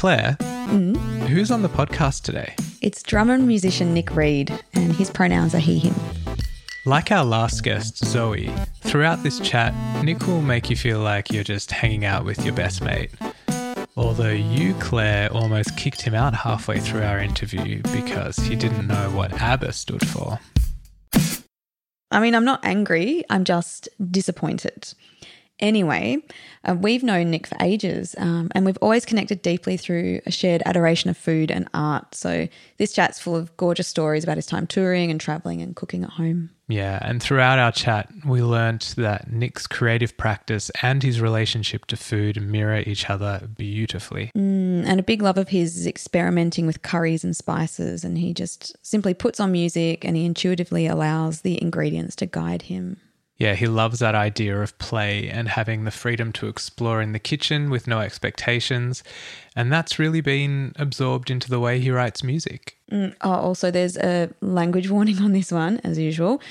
Claire, mm. who's on the podcast today? It's drummer and musician Nick Reid, and his pronouns are he, him. Like our last guest, Zoe, throughout this chat, Nick will make you feel like you're just hanging out with your best mate. Although you, Claire, almost kicked him out halfway through our interview because he didn't know what ABBA stood for. I mean, I'm not angry, I'm just disappointed. Anyway, uh, we've known Nick for ages um, and we've always connected deeply through a shared adoration of food and art. So this chat's full of gorgeous stories about his time touring and traveling and cooking at home. Yeah, and throughout our chat, we learnt that Nick's creative practice and his relationship to food mirror each other beautifully. Mm, and a big love of his is experimenting with curries and spices. And he just simply puts on music and he intuitively allows the ingredients to guide him. Yeah, he loves that idea of play and having the freedom to explore in the kitchen with no expectations. And that's really been absorbed into the way he writes music. Mm, oh, also, there's a language warning on this one, as usual.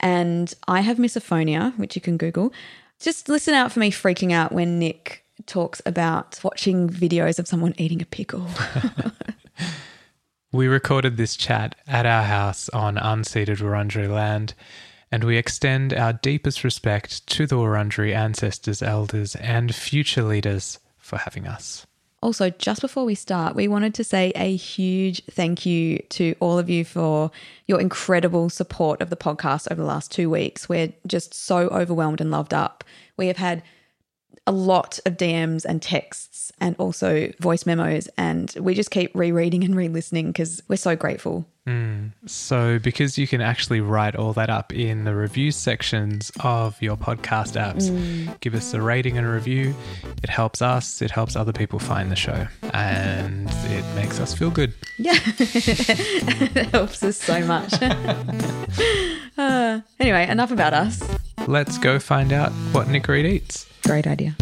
And I have misophonia, which you can Google. Just listen out for me freaking out when Nick talks about watching videos of someone eating a pickle. we recorded this chat at our house on unceded Wurundjeri land, and we extend our deepest respect to the Wurundjeri ancestors, elders, and future leaders for having us. Also, just before we start, we wanted to say a huge thank you to all of you for your incredible support of the podcast over the last two weeks. We're just so overwhelmed and loved up. We have had a lot of DMs and texts and also voice memos, and we just keep rereading and re listening because we're so grateful. Mm. So, because you can actually write all that up in the review sections of your podcast apps, mm. give us a rating and a review. It helps us, it helps other people find the show, and it makes us feel good. Yeah, it helps us so much. uh, anyway, enough about us. Let's go find out what Nick Reid eats. Great idea.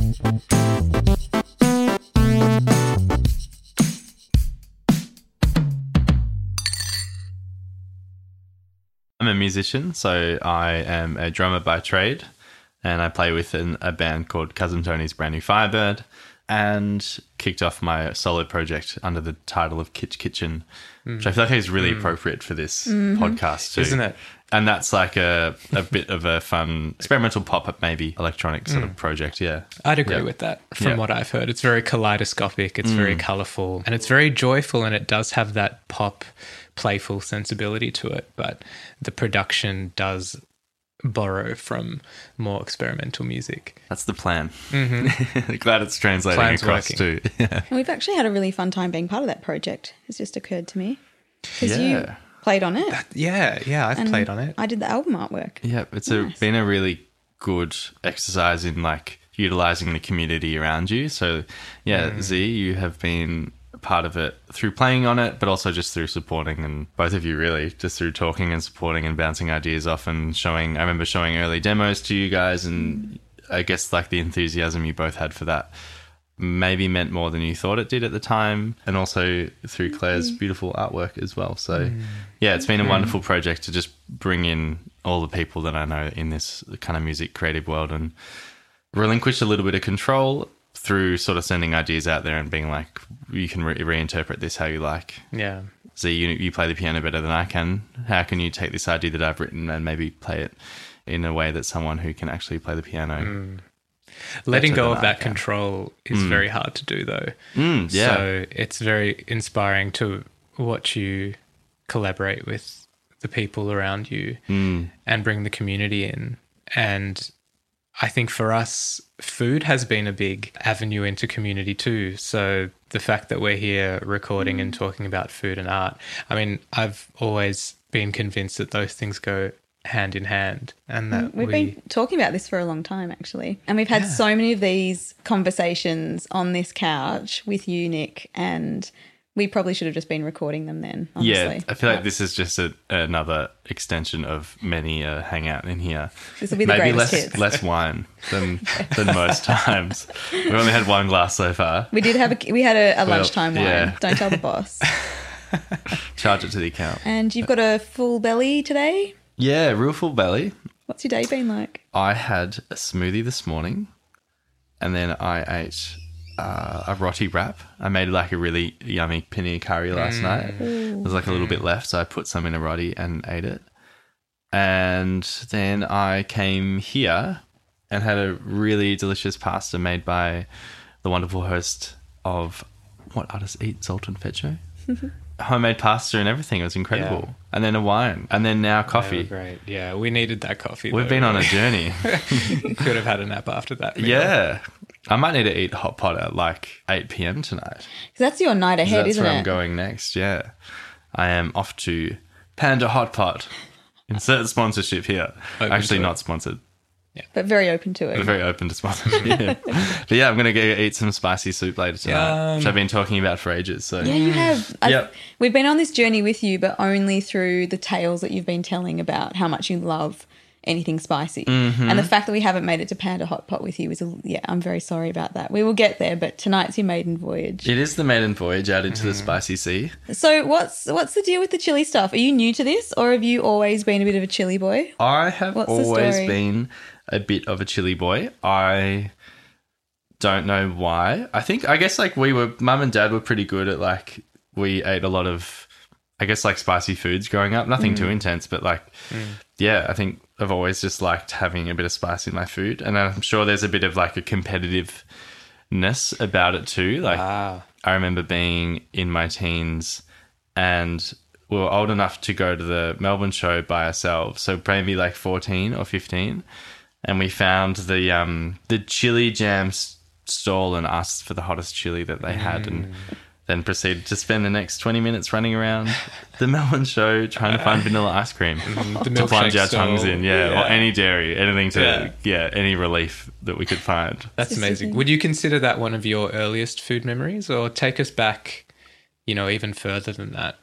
I'm a musician, so I am a drummer by trade, and I play with an, a band called Cousin Tony's Brand New Firebird, and kicked off my solo project under the title of Kitsch Kitchen, mm. which I feel like is really mm. appropriate for this mm-hmm. podcast, too. isn't it? And that's like a, a bit of a fun experimental pop up, maybe electronic sort mm. of project. Yeah. I'd agree yeah. with that from yeah. what I've heard. It's very kaleidoscopic, it's very mm. colorful, and it's very joyful, and it does have that pop playful sensibility to it, but the production does borrow from more experimental music. That's the plan. Mm-hmm. Glad it's translating Plan's across working. too. yeah. We've actually had a really fun time being part of that project. It's just occurred to me because yeah. you played on it. That, yeah, yeah, I've played on it. I did the album artwork. Yeah, it's nice. a, been a really good exercise in like utilizing the community around you. So, yeah, mm. Z, you have been part of it through playing on it, but also just through supporting and both of you really just through talking and supporting and bouncing ideas off and showing. I remember showing early demos to you guys, and I guess like the enthusiasm you both had for that maybe meant more than you thought it did at the time, and also through Claire's mm. beautiful artwork as well. So, mm. yeah, it's been a wonderful project to just bring in all the people that I know in this kind of music creative world and relinquish a little bit of control through sort of sending ideas out there and being like, you can re- reinterpret this how you like. Yeah. So you you play the piano better than I can. How can you take this idea that I've written and maybe play it in a way that someone who can actually play the piano? Mm. Letting go of that control is mm. very hard to do, though. Mm, yeah. So it's very inspiring to watch you collaborate with the people around you mm. and bring the community in. And I think for us, food has been a big avenue into community too. So the fact that we're here recording and mm. talking about food and art, I mean, I've always been convinced that those things go hand in hand and that mm, we've we... been talking about this for a long time actually and we've had yeah. so many of these conversations on this couch with you nick and we probably should have just been recording them then. Honestly. Yeah, I feel like this is just a, another extension of many uh, hangout in here. This will be the Maybe less hits. less wine than than most times. We've only had one glass so far. We did have a we had a, a well, lunchtime wine. Yeah. Don't tell the boss. Charge it to the account. And you've got a full belly today. Yeah, real full belly. What's your day been like? I had a smoothie this morning, and then I ate uh, a roti wrap. I made like a really yummy paneer curry last night. There was like a little bit left, so I put some in a roti and ate it. And then I came here and had a really delicious pasta made by the wonderful host of What Artists Eat, Zoltan Fecho. Homemade pasta and everything. It was incredible. Yeah. And then a wine. And then now They were coffee. great. Yeah, we needed that coffee. We've though, been on a journey. Could have had a nap after that. meal. yeah. I might need to eat hot pot at like 8 p.m. tonight. 'Cause that's your night ahead, That's isn't where it? I'm going next. Yeah. I am off to Panda Hot Pot. Insert sponsorship here. Open Actually, not it. Sponsored. But very open to it. We're very open to sponsorship. yeah. But yeah, I'm going to go eat some spicy soup later tonight, Yum. which I've been talking about for ages. So Yeah, you have. I've- Yep. We've been on this journey with you, but only through the tales that you've been telling about how much you love anything spicy. Mm-hmm. And the fact that we haven't made it to Panda Hot Pot with you is, a, yeah, I'm very sorry about that. We will get there, but tonight's your maiden voyage. it is the maiden voyage out into the Mm-hmm. spicy sea. So, what's what's the deal with the chili stuff? Are you new to this, or have you always been a bit of a chili boy? I have What's always been a bit of a chili boy. I don't know why. I think I guess like we were mum and dad were pretty good at like we ate a lot of I guess like spicy foods growing up. Nothing Mm. too intense, but like yeah, I think I've always just liked having a bit of spice in my food. And I'm sure there's a bit of like a competitiveness about it too. Like Ah, I remember being in my teens and we were old enough to go to the Melbourne show by ourselves. So maybe like 14 or 15. And we found the um, the chili jam stall and asked for the hottest chili that they had and then proceeded to spend the next 20 minutes running around the Melbourne show trying to find vanilla ice cream the to plunge our tongues stall. in. Yeah, or any dairy, anything to, Yeah. yeah, any relief that we could find. That's amazing. Would you consider that one of your earliest food memories, or take us back, you know, even further than that?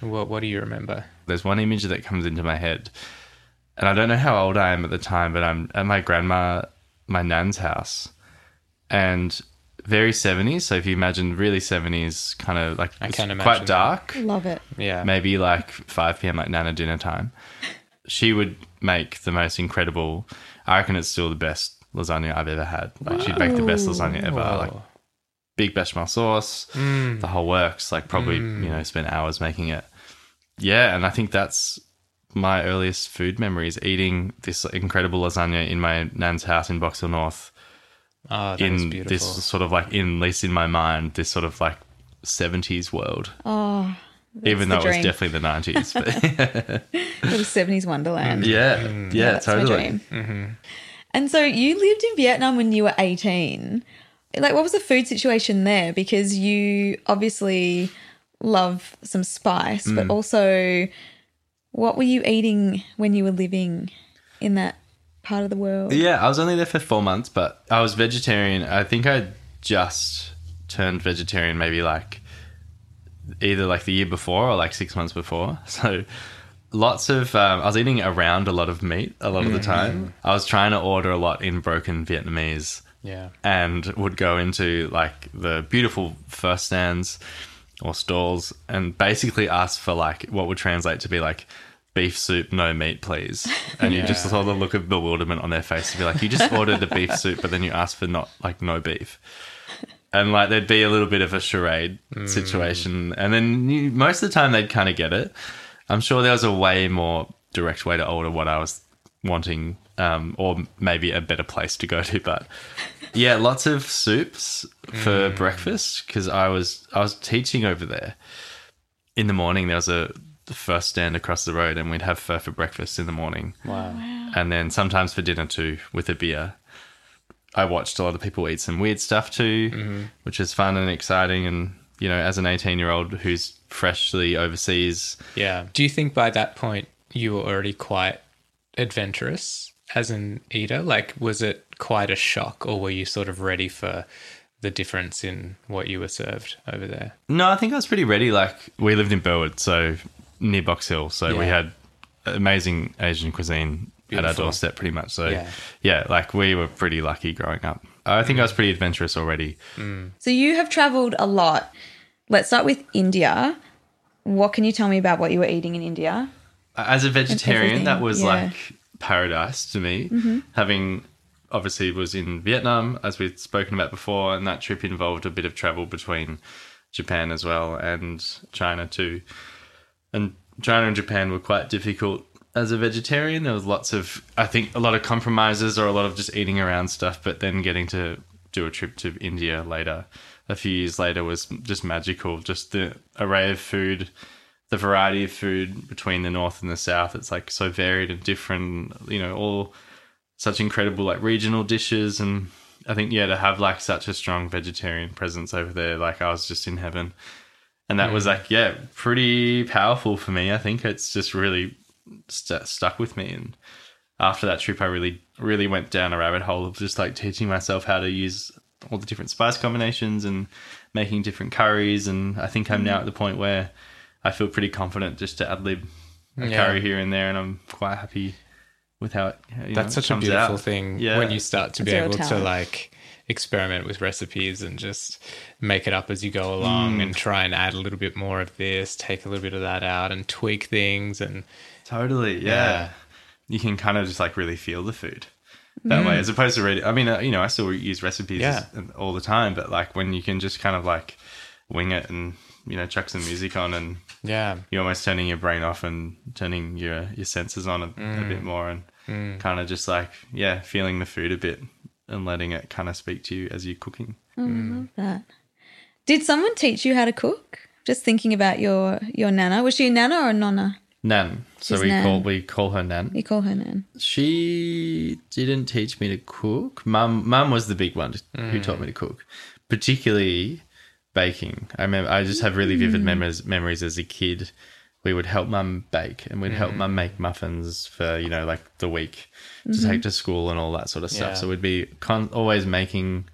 What What do you remember? there's one image that comes into my head and i don't know how old i am at the time but i'm at my grandma my nan's house and very 70s so if you imagine really 70s kind of like I it's can imagine quite that. dark Love it. Yeah, maybe like 5 p.m like nana dinner time she would make the most incredible i reckon it's still the best lasagna i've ever had like she'd make the best lasagna ever Whoa. like big bechamel sauce, Mm. the whole works. Like probably you know spent hours making it. Yeah, and I think that's my earliest food memories: eating this incredible lasagna in my nan's house in Box Hill North. Oh, that is in beautiful. this sort of like, in at least in my mind, this sort of like seventies world. Oh, Even the though it was definitely the nineties, but little 70s wonderland. yeah, yeah, Mm. that's my totally. dream. Mm-hmm. And so you lived in Vietnam when you were 18. Like, what was the food situation there? Because you obviously love some spice, Mm. but also, what were you eating when you were living in that part of the world? Yeah, I was only there for four months, but I was vegetarian. I think I just turned vegetarian maybe like either like the year before or like six months before. So lots of um, I was eating around a lot of meat a lot of the time. I was trying to order a lot in broken Vietnamese yeah. and would go into like the beautiful pho stands or stalls and basically ask for like what would translate to be like beef soup, no meat, please. And you just saw the look of bewilderment on their face to be like, you just ordered the beef soup, but then you asked for not like no beef. And like there'd be a little bit of a charade situation, and then you, most of the time they'd kind of get it. I'm sure there was a way more direct way to order what I was wanting, um, or maybe a better place to go to. But yeah, lots of soups for breakfast because I was I was teaching over there. In the morning, there was a the pho stand across the road, and we'd have pho for breakfast in the morning, Wow. and then sometimes for dinner too with a beer. I watched a lot of people eat some weird stuff too, mm-hmm. which is fun and exciting. And you know, as an 18 year old who's freshly overseas, Yeah. Do you think by that point you were already quite adventurous as an eater? Like, was it quite a shock, or were you sort of ready for the difference in what you were served over there? No, I think I was pretty ready. Like we lived in Burwood, so near Box Hill, so we had amazing Asian cuisine at our doorstep, pretty much. So Yeah. yeah. like we were pretty lucky growing up. I think I was pretty adventurous already. Mm. So you have traveled a lot. Let's start with India. What can you tell me about what you were eating in India? As a vegetarian, that was yeah. like paradise to me. Mm-hmm. Having obviously was in Vietnam, as we've spoken about before, and that trip involved a bit of travel between Japan as well and China too. And China and Japan were quite difficult as a vegetarian. There was lots of, I think, a lot of compromises or a lot of just eating around stuff, but then getting to do a trip to India later, a few years later, was just magical. Just the array of food, the variety of food between the north and the south. It's like so varied and different, you know, all such incredible like regional dishes. And I think, yeah, to have like such a strong vegetarian presence over there, like I was just in heaven. And that was like, yeah, pretty powerful for me. I think it's just really st- stuck with me. And after that trip, I really, really went down a rabbit hole of just like teaching myself how to use all the different spice combinations and making different curries. And I think I'm now mm. at the point where I feel pretty confident just to ad lib a Yeah. curry here and there, and I'm quite happy with how it. You That's know, such a beautiful out. thing Yeah. when you start to be Zero able to like experiment with recipes and just make it up as you go along Mm. and try and add a little bit more of this, take a little bit of that out and tweak things and Totally, yeah. Yeah. You can kind of just like really feel the food that way, as opposed to ready. I mean, uh, you know, I still use recipes Yeah. all the time, but like when you can just kind of like wing it and you know chuck some music on and yeah. you're almost turning your brain off and turning your your senses on a, a bit more and kind of just like yeah, feeling the food a bit and letting it kind of speak to you as you're cooking. Oh, I love that. Did someone teach you how to cook? Just thinking about your your nana. Was she a nana or a nonna? Nan, so She's we Nan. call we call her Nan. You call her nan. She didn't teach me to cook. Mum, mum was the big one who taught me to cook, particularly baking. I remember I just have really vivid mm. memories memories as a kid. We would help mum bake, and we'd help mm-hmm. mum make muffins for you know like the week to mm-hmm. take to school and all that sort of stuff. Yeah. So we'd be con- always making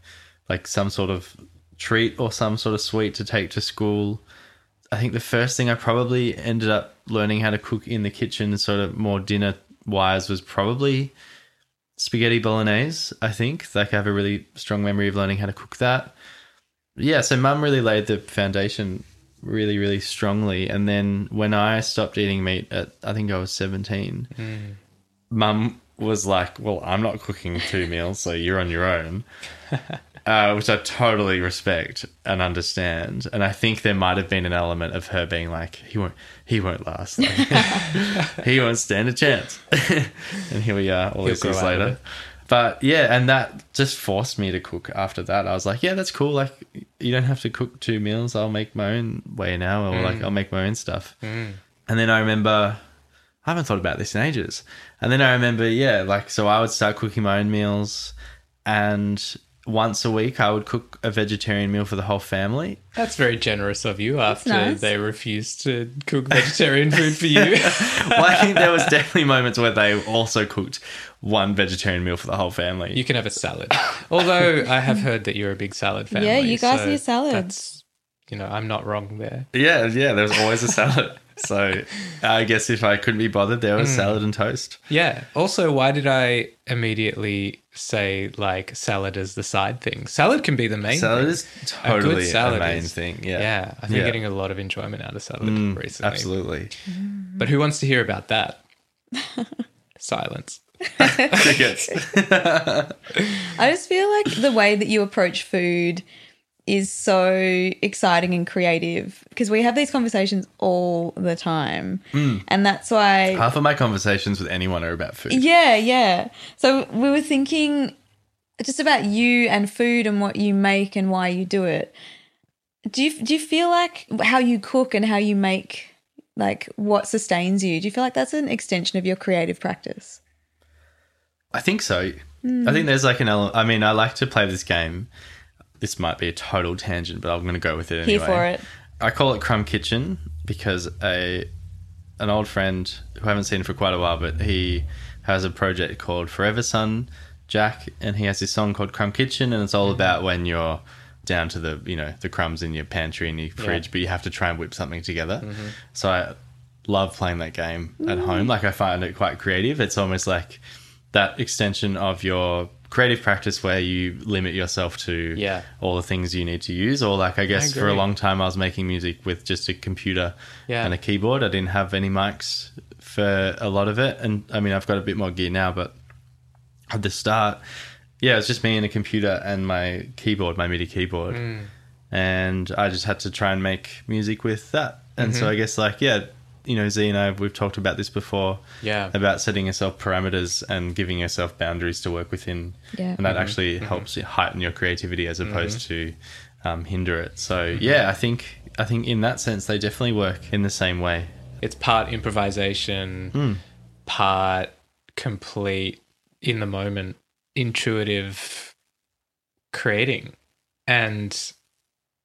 like some sort of treat or some sort of sweet to take to school. I think the first thing I probably ended up learning how to cook in the kitchen, sort of more dinner wise, was probably spaghetti bolognese. I think like I have a really strong memory of learning how to cook that. Yeah, so mum really laid the foundation really, really strongly. And then when I stopped eating meat at I think I was seventeen, mum was like, "Well, I'm not cooking two meals, so you're on your own." uh, which I totally respect and understand. And I think there might have been an element of her being like, he won't, he won't last. Like, he won't stand a chance. and here we are, all He'll these years later. But yeah, and that just forced me to cook after that. I was like, yeah, that's cool. Like, you don't have to cook two meals. I'll make my own way now, or Mm. like, I'll make my own stuff. And then I remember, I haven't thought about this in ages. And then I remember, yeah, like, so I would start cooking my own meals, and once a week I would cook a vegetarian meal for the whole family. That's very generous of you after nice. they refused to cook vegetarian food for you. well, I think there was definitely moments where they also cooked one vegetarian meal for the whole family. you can have a salad. Although I have heard that you're a big salad family. Yeah, you guys so need salads. You know, I'm not wrong there. yeah, yeah, there's always a salad. so I guess if I couldn't be bothered, there was salad and toast. Yeah. Also, why did I immediately say like salad as the side thing? Salad can be the main Salad thing. is A good totally a, salad main is- thing. Yeah, Yeah, I've been Yeah. getting a lot of enjoyment out of salad Mm, recently. absolutely. But who wants to hear about that? Silence. Crickets. I just feel like the way that you approach food is so exciting and creative because we have these conversations all the time. Hmm. And that's why Half of my conversations with anyone are about food. Yeah, yeah. So we were thinking just about you and food and what you make and why you do it. Do you do you feel like how you cook and how you make like what sustains you? Do you feel like that's an extension of your creative practice? I think so. Hmm. I think there's like an element. I mean, I like to play this game. This might be a total tangent, but I'm going to go with it anyway. Here for it. I call it Crumb Kitchen because a an old friend who I haven't seen for quite a while, but he has a project called Forever Sun Jack, and he has this song called Crumb Kitchen, and it's all mm-hmm. about when you're down to the you know the crumbs in your pantry and your fridge, but you have to try and whip something together. Mm-hmm. So I love playing that game at mm. home. Like I find it quite creative. It's almost like that extension of your creative practice where you limit yourself to Yeah. all the things you need to use or like i guess for a long time i was making music with just a computer Yeah. and a keyboard i didn't have any mics for a lot of it and i mean i've got a bit more gear now but at the start yeah, it was just me and a computer and my keyboard, my MIDI keyboard, Mm. and I just had to try and make music with that. And so I guess like yeah, you know, Z and I we've talked about this before. Yeah. about setting yourself parameters and giving yourself boundaries to work within, Yeah. and that mm-hmm. actually mm-hmm. helps you heighten your creativity as opposed mm-hmm. to um, hinder it. So yeah, I think I think in that sense they definitely work in the same way. It's part improvisation, hmm. part complete in the moment, intuitive creating. And,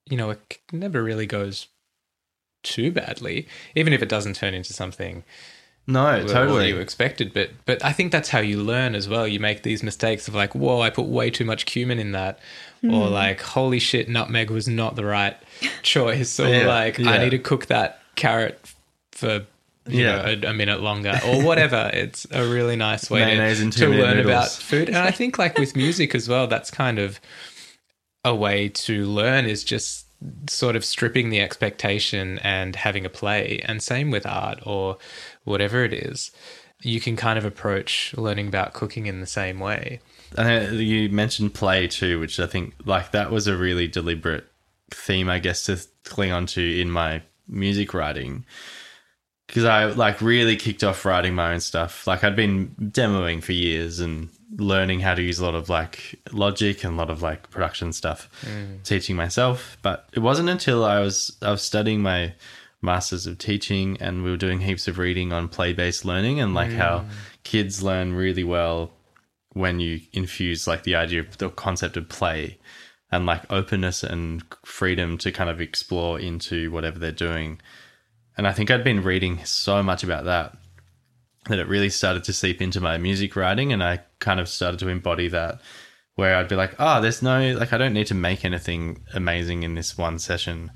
you know, it never really goes too badly, even if it doesn't turn into something No, totally. you expected. But but I think that's how you learn as well. You make these mistakes of like, whoa, I put way too much cumin in that, or like, holy shit, nutmeg was not the right choice, or Yeah, like, yeah. I need to cook that carrot for. You Yeah. know, a, a minute longer, or whatever. it's a really nice way to, to learn about food. And I think, like with music as well, that's kind of a way to learn is just sort of stripping the expectation and having a play. And same with art or whatever it is. You can kind of approach learning about cooking in the same way. And you mentioned play too, which I think like that was a really deliberate theme, I guess, to cling onto in my music writing. Because I like really kicked off writing my own stuff. Like I'd been demoing for years and learning how to use a lot of like logic and a lot of like production stuff, mm. teaching myself. But it wasn't until I was I was studying my masters of teaching and we were doing heaps of reading on play based learning and like how mm. kids learn really well when you infuse like the idea of the concept of play and like openness and freedom to kind of explore into whatever they're doing. And I think I'd been reading so much about that that it really started to seep into my music writing and I kind of started to embody that where I'd be like, oh, there's no, like, I don't need to make anything amazing in this one session.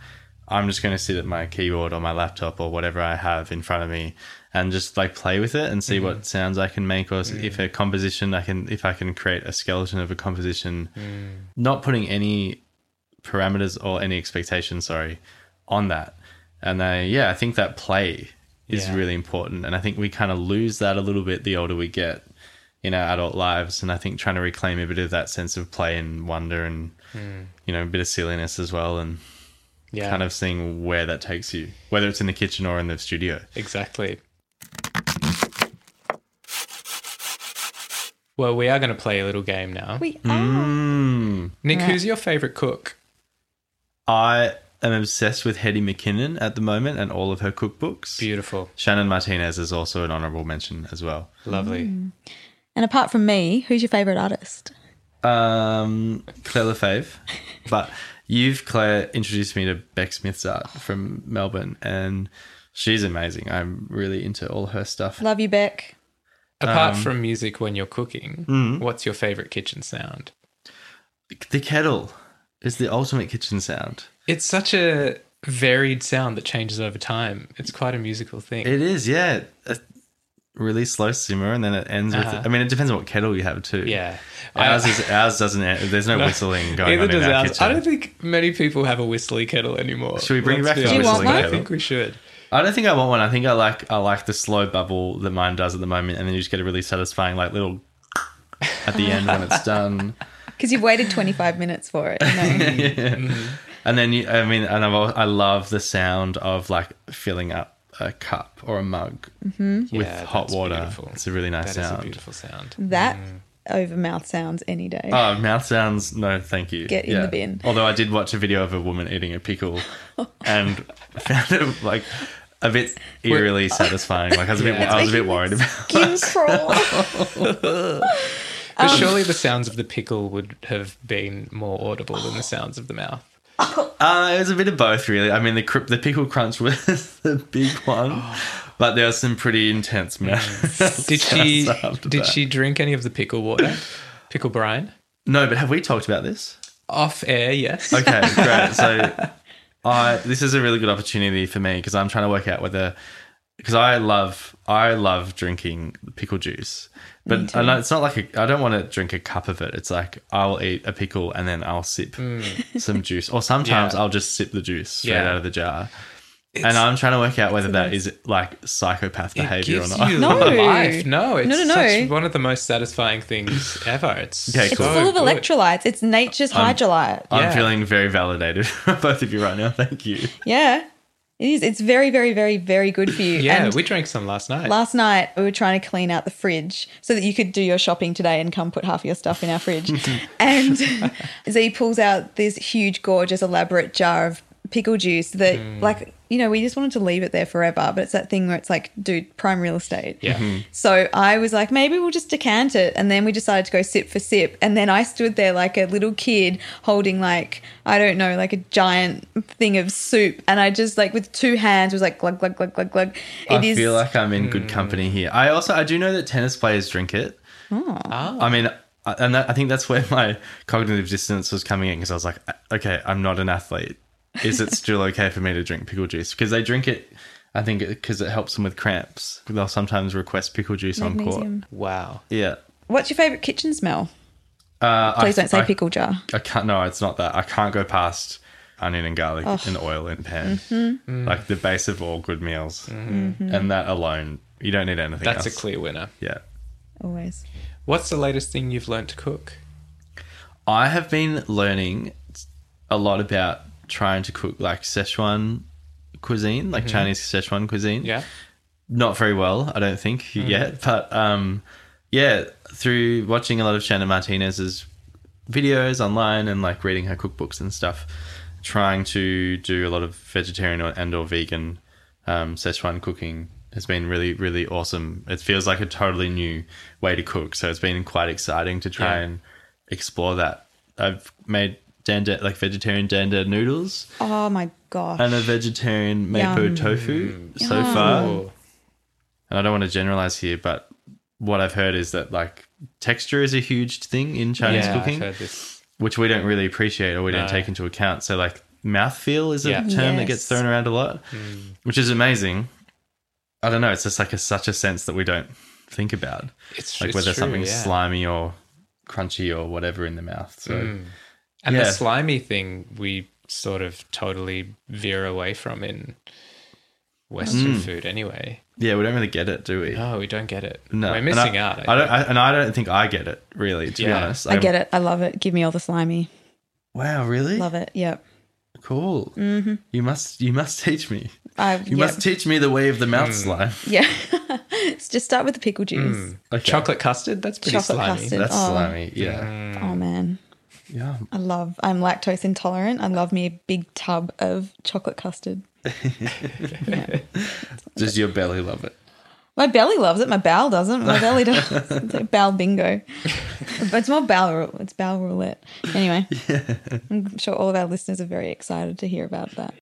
I'm just going to sit at my keyboard or my laptop or whatever I have in front of me and just like play with it and see mm. what sounds I can make or if mm. a composition I can, if I can create a skeleton of a composition, mm. not putting any parameters or any expectations, sorry, on that. And I, yeah, I think that play is Yeah. really important. And I think we kind of lose that a little bit the older we get in our adult lives. And I think trying to reclaim a bit of that sense of play and wonder and, you know, a bit of silliness as well. And Yeah. kind of seeing where that takes you, whether it's in the kitchen or in the studio. Exactly. Well, we are going to play a little game now. We are. Mm. Nick, Right. who's your favorite cook? I am obsessed with Hetty McKinnon at the moment and all of her cookbooks. Beautiful. Shannon Martinez is also an honorable mention as well. Lovely. And apart from me, who's your favorite artist? Um, Claire Lefebvre. But you've, Claire, introduced me to Bec Smith's art from Melbourne, and she's amazing. I'm really into all her stuff. Love you, Bec. Apart Um, from music when you're cooking, Mm. what's your favorite kitchen sound? The kettle is the ultimate kitchen sound. It's such a varied sound that changes over time. It's quite a musical thing. It is, yeah. A really slow simmer, and then it ends with. Uh-huh. I mean, it depends on what kettle you have too. yeah. Ours I- is ours doesn't. end- There's no, whistling going Either on in does our ours. kitchen. I don't think many people have a whistly kettle anymore. Should we bring Let's back be a Do you want honest. one? I think we should. I don't think I want one. I think I like I like the slow bubble that mine does at the moment, and then you just get a really satisfying like little at the end when it's done. Because you've waited 25 minutes for it. You? Mm-hmm. And then you, I mean, and I've, al- I love the sound of like filling up a cup or a mug mm-hmm. with Yeah, hot that's water. beautiful. It's a really nice sound. That is sound. a beautiful sound. that mm. over mouth sounds any day. Oh, mouth sounds. No, thank you. Get in the bin. Although I did watch a video of a woman eating a pickle and found it like a bit eerily satisfying. Like I was a bit, Yeah. I was a bit worried about. Skin crawl. But Um, surely the sounds of the pickle would have been more audible than the sounds of the mouth. Uh, it was a bit of both, really. I mean, the the pickle crunch was the big one, but there was some pretty intense mouth. Did she did that. she drink any of the pickle water? Pickle brine? No, but have we talked about this? Off air, yes. Okay, great. So, I this is a really good opportunity for me because I'm trying to work out whether because I love I love drinking pickle juice, but I know it's not like a, I don't want to drink a cup of it. It's like I'll eat a pickle and then I'll sip mm. some juice, or sometimes Yeah. I'll just sip the juice straight Yeah. out of the jar. and I'm trying to work out whether that is like psychopath It behavior or gives not. you No. life. No, it's No, no, no. such one of the most satisfying things ever. It's Okay, It's cool. full of good. electrolytes. It's nature's Hydralyte. I'm Yeah. feeling very validated from both of you right now. Thank you. Yeah, it is. It's very, very, very, very good for you. Yeah, And we drank some last night. last night we were trying to clean out the fridge so that you could do your shopping today and come put half your stuff in our fridge. and Z pulls out this huge, gorgeous, elaborate jar of pickle juice that, Mm. like, you know, we just wanted to leave it there forever. But it's that thing where it's like, dude, prime real estate. yeah. Mm-hmm. So I was like, maybe we'll just decant it. And then we decided to go sip for sip. And then I stood there like a little kid holding, like, I don't know, like a giant thing of soup. And I just, like, with two hands, was like, glug, glug, glug, glug, glug. I It is- feel like I'm in good company here. I also I do know that tennis players drink it. Oh. I mean, and that, I think that's where my cognitive dissonance was coming in because I was like, okay, I'm not an athlete. Is it still okay for me to drink pickle juice? Because they drink it, I think, because it helps them with cramps. They'll sometimes request pickle juice on court. Wow. Yeah. What's your favorite kitchen smell? Uh, Please I, don't say I- pickle jar. I can't. No, it's not that. I can't go past onion and garlic and oil in pan. Mm-hmm. Like the base of all good meals, Mm-hmm. and that alone, you don't need anything That's a clear winner. Yeah. Always. What's the latest thing you've learned to cook? I have been learning a lot about trying to cook like Szechuan cuisine, like Chinese Szechuan cuisine. Mm-hmm. Yeah. Not very well, I don't think yet, but um, yeah, through watching a lot of Shannon Martinez's videos online and like reading her cookbooks and stuff, trying to do a lot of vegetarian or, and or vegan um, Szechuan cooking has been really really awesome. It feels like a totally new way to cook, so it's been quite exciting to try Yeah. and explore that. I've made dan dan like vegetarian dan dan noodles Oh my gosh. and a vegetarian mapo Yum. tofu so Yum. far. And I don't want to generalize here, but what I've heard is that like texture is a huge thing in Chinese yeah, cooking, I've heard this. which we don't really appreciate or we don't No. take into account. So like mouthfeel is a Yeah. term that gets Yes. thrown around a lot, which is amazing. I don't know. It's just like a, such a sense that we don't think about, It's like it's whether true, something's yeah. slimy or crunchy or whatever in the mouth. So Mm. And Yeah. the slimy thing we sort of totally veer away from in Western Mm. food anyway. yeah, we don't really get it, do we? No, we don't get it. No, We're And missing I, out. I, don't, think. I, and I don't think I get it really. To be honest, I get it. I love it. Give me all the slimy. Wow, really? Love it. Yep. Cool. Mm-hmm. You must. You must teach me. I, You yep. must teach me the way of the mouth Hmm. slime. Yeah. Let's just start with the pickle juice. Okay. Chocolate custard? That's pretty Chocolate slimy. custard. That's Oh. slimy. Yeah. Oh man. Yeah. I love I'm lactose intolerant. I love me a big tub of chocolate custard. Does your belly love it? My belly loves it. My bowel doesn't. My belly does. It's like bowel bingo. But it's more bowel. It's bowel roulette. Anyway, I'm sure all of our listeners are very excited to hear about that.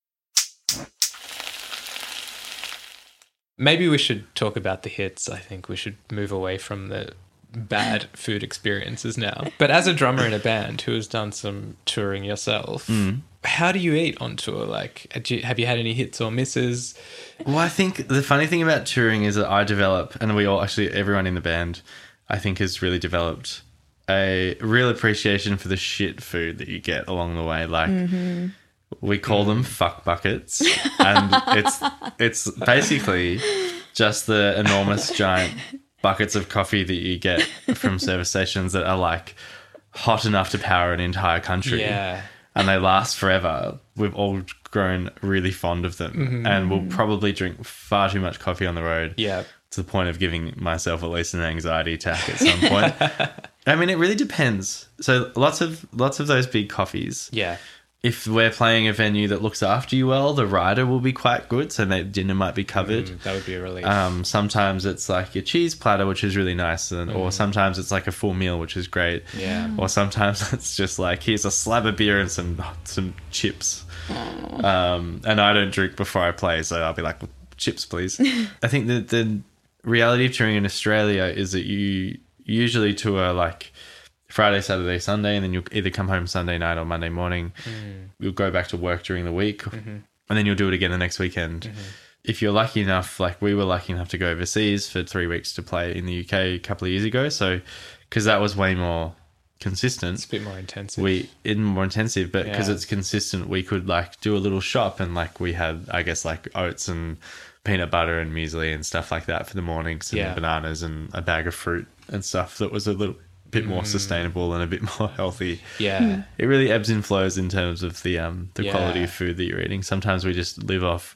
Maybe we should talk about the hits. I think we should move away from the bad food experiences now. But as a drummer in a band who has done some touring yourself, mm. how do you eat on tour? Like, uh, do you- have you had any hits or misses? Well, I think the funny thing about touring is that I develop, and we all actually everyone in the band, I think, has really developed a real appreciation for the shit food that you get along the way. Like mm-hmm. we call them mm. fuck buckets, and it's it's basically just the enormous giant buckets of coffee that you get from service stations that are like hot enough to power an entire country Yeah. and they last forever. We've all grown really fond of them, mm-hmm. and we'll probably drink far too much coffee on the road. Yeah. To the point of giving myself at least an anxiety attack at some point. I mean, it really depends. So lots of lots of those big coffees. Yeah. If we're playing a venue that looks after you well, the rider will be quite good, so that dinner might be covered. Mm, that would be a relief. Um, sometimes it's like your cheese platter, which is really nice, and, or sometimes it's like a full meal, which is great. Yeah. Or sometimes it's just like here's a slab of beer and some some chips. Um, and I don't drink before I play, so I'll be like chips, please. I think that the reality of touring in Australia is that you usually tour like Friday, Saturday, Sunday, and then you'll either come home Sunday night or Monday morning. Mm. You'll go back to work during the week, mm-hmm. and then you'll do it again the next weekend. Mm-hmm. If you're lucky enough, like we were lucky enough to go overseas for three weeks to play in the UK a couple of years ago, so because that was way more consistent, It's a bit more intensive. we in more intensive, but because Yeah. it's consistent, we could like do a little shop and like we had, I guess, like oats and peanut butter and muesli and stuff like that for the mornings and Yeah. bananas and a bag of fruit and stuff that was a little bit more Mm. sustainable and a bit more healthy. yeah. It really ebbs and flows in terms of the um the Yeah. quality of food that you're eating. Sometimes we just live off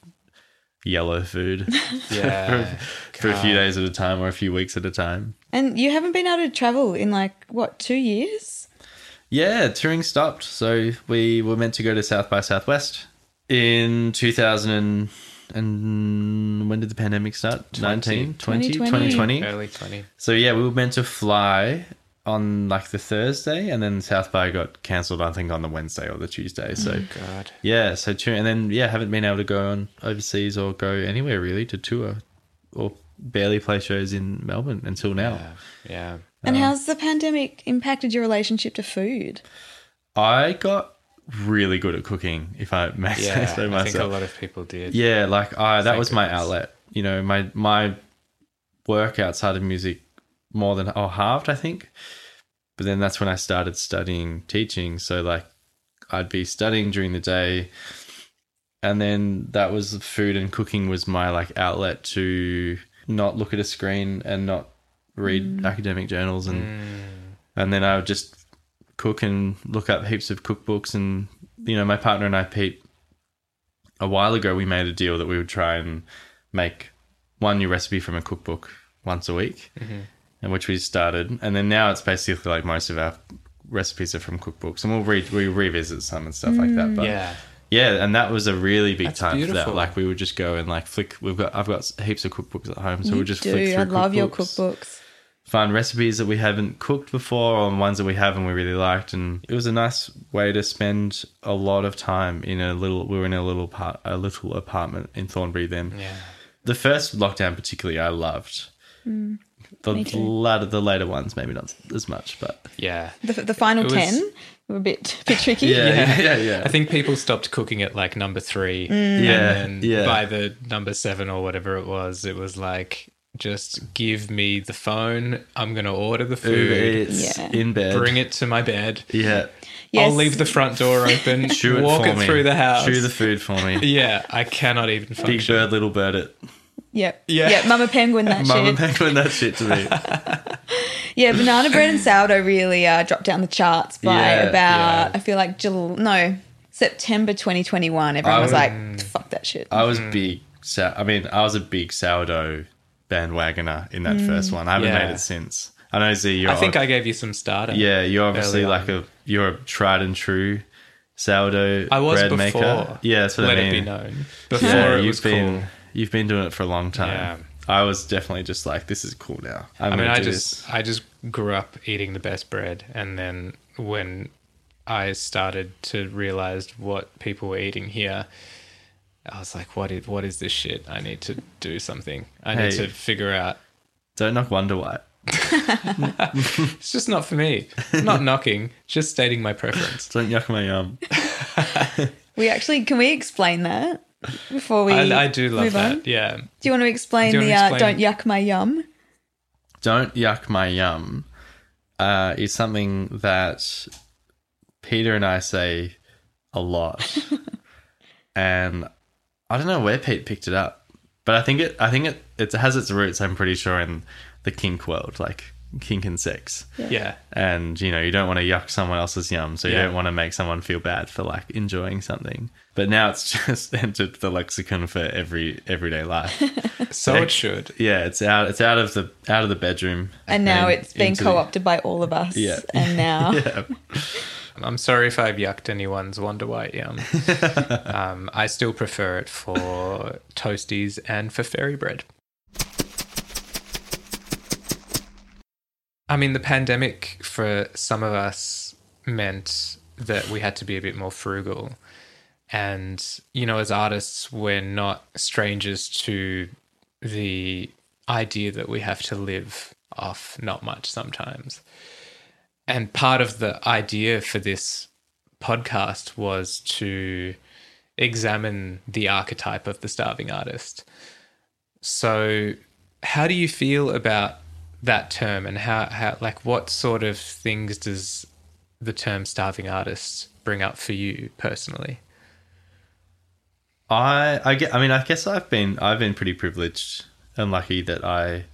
yellow food Yeah. for a few days at a time or a few weeks at a time. And you haven't been able to travel in like what two years? Yeah, touring stopped. So we were meant to go to South by Southwest in 2000 and, and when did the pandemic start? 19, 20, 2020. 2020. Early 20. So yeah, we were meant to fly on like the Thursday and then South by got cancelled I think on the Wednesday or the Tuesday. So God. yeah, so tour and then yeah, haven't been able to go on overseas or go anywhere really to tour or barely play shows in Melbourne until now. Yeah. Yeah. And Um, how's the pandemic impacted your relationship to food? I got really good at cooking, if I may Yeah. say so I myself. think a lot of people did. Yeah, like I that Thank was my outlet. You know, my my work outside of music more than or halved, I think. But then that's when I started studying teaching. So like I'd be studying during the day. And then that was food and cooking was my like outlet to not look at a screen and not read mm. academic journals and mm. and then I would just cook and look up heaps of cookbooks. And you know my partner and I Pete a while ago we made a deal that we would try and make one new recipe from a cookbook once a week mm-hmm. And which we started. And then now it's basically like most of our recipes are from cookbooks. And we'll re- we revisit some and stuff like that but mm. Yeah. yeah and that was a really big That's time for that. like we would just go and like flick we've got I've got heaps of cookbooks at home so you we'll just do. flick through I love your cookbooks. cookbooks. find recipes that we haven't cooked before or ones that we have and we really liked and it was a nice way to spend a lot of time in a little we were in a little part a little apartment in Thornbury then. Yeah. the first lockdown particularly I loved mm. The me too. latter the later ones maybe not as much but Yeah. The, the final was- ten were a bit bit tricky. yeah yeah yeah, yeah. I think people stopped cooking at like number three. Mm. Yeah, And then yeah. by the number seven or whatever it was, it was like, just give me the phone. I'm going to order the Uber food. Eats Yeah. in bed Bring it to my bed. yeah Yes. I'll leave the front door open. Chew it walk for it me. through the house. chew the food for me yeah, I cannot even function. big function. bird little bird it Yep. Yeah. Yeah. Mama Penguin that mama shit. Mama Penguin that shit to me Yeah, banana bread and sourdough really uh, dropped down the charts by Yeah, about yeah. I feel like July no September 2021. Everyone I was would- like, mm. "Fuck that shit." I was mm. big. Sou- I mean, I was a big sourdough bandwagoner in that first mm. one. I haven't Yeah. made it since. I know Z. You're I think I gave you some starter. yeah, you're obviously like on. a you're a tried and true sourdough I was bread before. maker. Yeah, that's what Let I it be known. Before Yeah, it was been cool. You've been doing it for a long time. Yeah. I was definitely just like, this is cool now. I'm I mean, I just this. I just grew up eating the best bread, and then when I started to realize what people were eating here, I was like, "What is what is this shit? I need to do something. I need to figure out." don't knock Wonder White. It's just not for me. not knocking, just stating my preference. Don't yuck my yum. we actually can we explain that before we? I, I do love move that. on? Yeah, Do you want to explain Do the wanna uh, "Don't yuck my yum"? don't yuck my yum uh, is something that Peter and I say a lot, and I don't know where Pete picked it up, but I think it I think it it has its roots. I'm pretty sure in the kink world, like kink and sex, yeah, and you know you don't want to yuck someone else's yum, so you Yeah. don't want to make someone feel bad for like enjoying something. But now it's just entered the lexicon for every everyday life. So it should. Yeah, it's out. It's out of the out of the bedroom, And now it's been co-opted by all of us. Yeah. And now Yeah, I'm sorry if I've yucked anyone's Wonder White yum. um, I still prefer it for toasties and for fairy bread. I mean, the pandemic for some of us meant that we had to be a bit more frugal. And, you know, as artists, we're not strangers to the idea that we have to live off not much sometimes. And part of the idea for this podcast was to examine the archetype of the starving artist. So, how do you feel about that term and how, how like what sort of things does the term starving artists bring up for you personally? I I get I mean I guess I've been I've been pretty privileged and lucky that I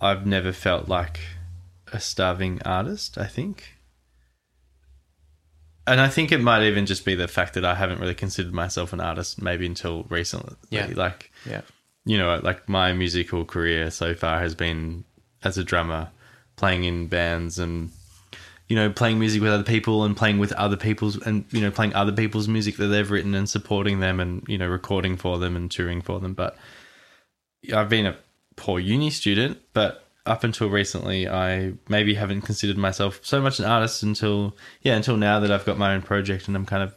I've never felt like a starving artist, I think. And I think it might even just be the fact that I haven't really considered myself an artist maybe until recently. Yeah. Like Yeah. You know, like my musical career so far has been as a drummer, playing in bands and you know, playing music with other people and playing with other people's and you know, playing other people's music that they've written and supporting them and you know, recording for them and touring for them. But I've been a poor uni student, but up until recently, I maybe haven't considered myself so much an artist until yeah, until now that I've got my own project and I'm kind of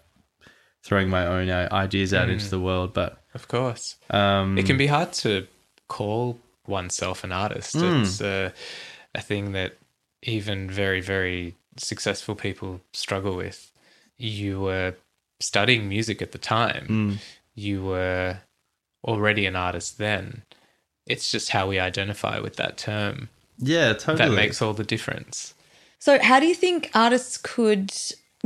throwing my own uh, ideas out into the world. But Of course. um, It can be hard to call oneself an artist. Hmm. It's a, a thing that even very, very successful people struggle with. You were studying music at the time, hmm. you were already an artist then. It's just how we identify with that term yeah, totally. that makes all the difference. So, how do you think artists could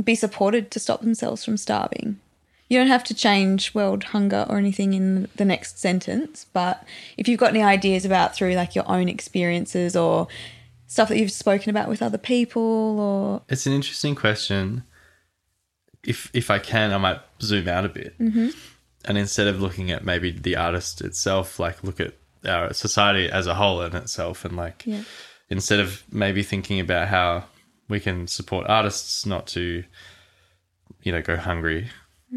be supported to stop themselves from starving? You don't have to change world hunger or anything in the next sentence, but if you've got any ideas about through like your own experiences or stuff that you've spoken about with other people or It's an interesting question. If if I can, I might zoom out a bit, mm-hmm. and instead of looking at maybe the artist itself, like look at our society as a whole in itself, and like Yeah. instead of maybe thinking about how we can support artists not to, you know, go hungry,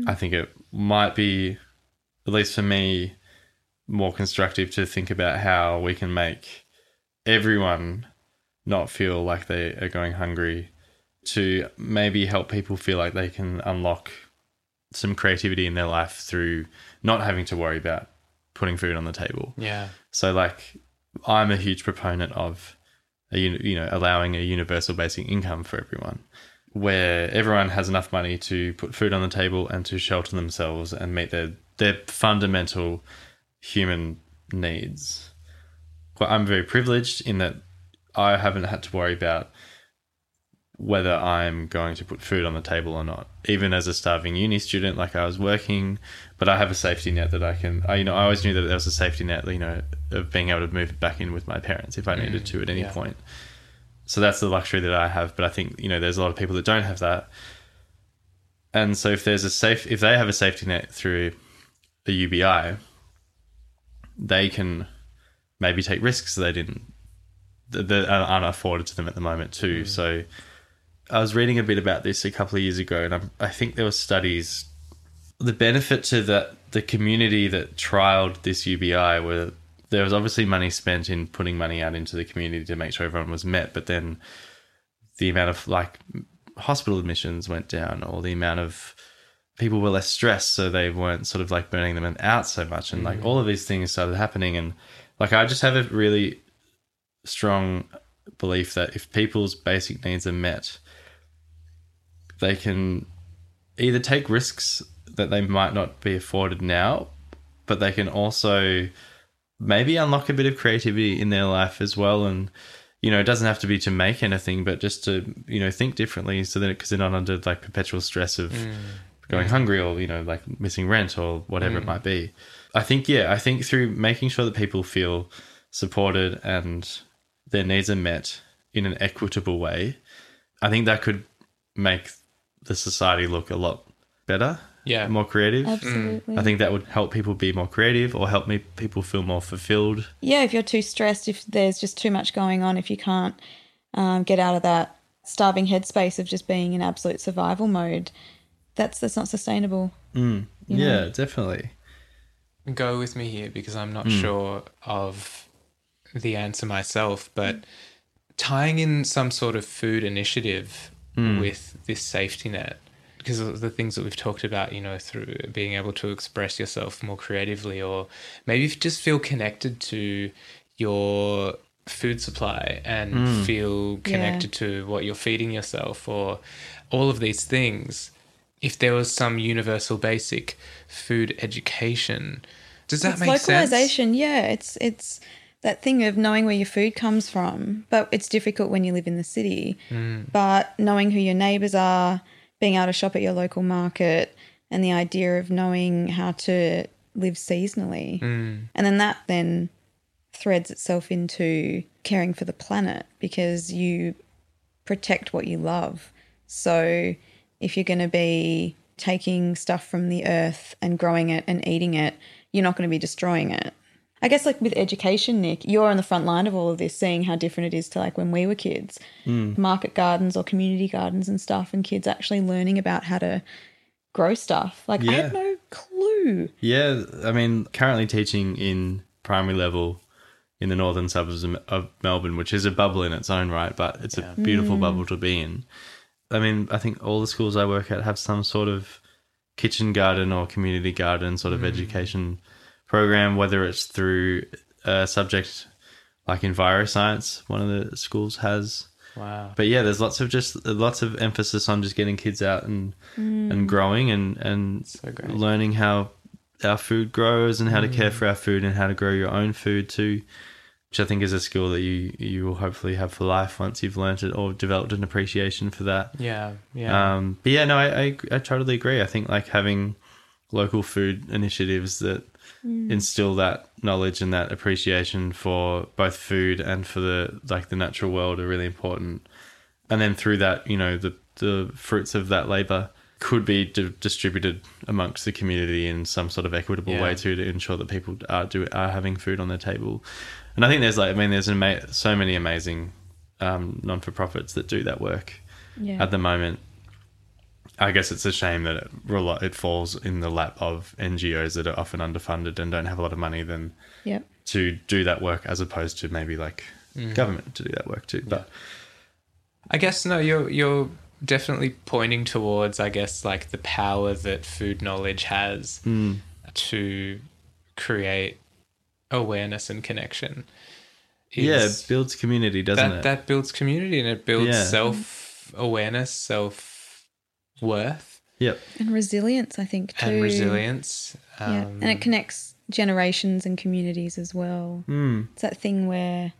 I think it might be, at least for me, more constructive to think about how we can make everyone not feel like they are going hungry to maybe help people feel like they can unlock some creativity in their life through not having to worry about putting food on the table. Yeah. So like I'm a huge proponent of a, you know allowing a universal basic income for everyone where everyone has enough money to put food on the table and to shelter themselves and meet their their fundamental human needs. Well, I'm very privileged in that I haven't had to worry about whether I'm going to put food on the table or not. Even as a starving uni student, like I was working, but I have a safety net that I can. I, you know, I always knew that there was a safety net, you know, of being able to move back in with my parents if I mm. needed to at any yeah. point. So that's the luxury that I have. But I think you know, there's a lot of people that don't have that. And so if there's a safe, if they have a safety net through a UBI, they can maybe take risks they didn't that aren't afforded to them at the moment too. Mm. So I was reading a bit about this a couple of years ago, and I'm, I think there were studies. The benefit to the the community that trialed this UBI were there was obviously money spent in putting money out into the community to make sure everyone was met, but then the amount of like hospital admissions went down, or the amount of people were less stressed, so they weren't sort of like burning them out so much, and like mm. all of these things started happening, and like I just have a really strong belief that if people's basic needs are met, they can either take risks that they might not be afforded now, but they can also maybe unlock a bit of creativity in their life as well. And, you know, it doesn't have to be to make anything, but just to, you know, think differently so that because they're not under like perpetual stress of mm. going hungry or, you know, like missing rent or whatever it mm. might be. I think, yeah, I think through making sure that people feel supported and their needs are met in an equitable way, I think that could make the society look a lot better, Yeah. more creative. absolutely. I think that would help people be more creative or help me people feel more fulfilled. yeah, if you're too stressed, if there's just too much going on, if you can't um, get out of that starving headspace of just being in absolute survival mode, that's that's not sustainable. Mm. Yeah, definitely. go with me here because I'm not mm. sure of the answer myself, but tying in some sort of food initiative mm. with this safety net, because of the things that we've talked about, you know, through being able to express yourself more creatively, or maybe you just feel connected to your food supply and hmm. feel connected to what you're feeding yourself, or all of these things. If there was some universal basic food education, does that it's make sense? localization, yeah. It's it's that thing of knowing where your food comes from. But it's difficult when you live in the city. Hmm. But knowing who your neighbors are, being able to shop at your local market, and the idea of knowing how to live seasonally. Mm. And then that then threads itself into caring for the planet because you protect what you love. So if you're going to be taking stuff from the earth and growing it and eating it, you're not going to be destroying it. I guess like with education, Nick, you're on the front line of all of this, seeing how different it is to like when we were kids, mm. market gardens or community gardens and stuff, and kids actually learning about how to grow stuff. Like I had no clue. Yeah, I mean, currently teaching in primary level in the northern suburbs of of Melbourne, which is a bubble in its own right, but it's a beautiful mm. bubble to be in. I mean, I think all the schools I work at have some sort of kitchen garden or community garden sort of mm. education program, whether it's through a subject like enviroscience, one of the schools has. Wow. But yeah, there's lots of just lots of emphasis on just getting kids out and and growing and and So learning how our food grows and how to care for our food and how to grow your own food too, which I think is a skill that you you will hopefully have for life once you've learnt it or developed an appreciation for that. Yeah. Yeah. Um, but yeah, no, I, I I totally agree. I think like having local food initiatives that instill that knowledge and that appreciation for both food and for the like the natural world are really important. And then through that, you know, the the fruits of that labor could be di- distributed amongst the community in some sort of equitable Yeah. way too to ensure that people are do are having food on their table. And I think there's like I mean there's ama- so many amazing um, non for profits that do that work Yeah. at the moment. I guess it's a shame that it rel- it falls in the lap of NGOs that are often underfunded and don't have a lot of money then Yep. to do that work as opposed to maybe like mm. government to do that work too. But I guess no, you're you're definitely pointing towards, I guess, like the power that food knowledge has mm. to create awareness and connection. yeah, it builds community, doesn't that it? that builds community and it builds Yeah. self awareness, self worth, yep. And resilience, I think, too. and resilience. Um, Yeah. And it connects generations and communities as well. Mm. It's that thing where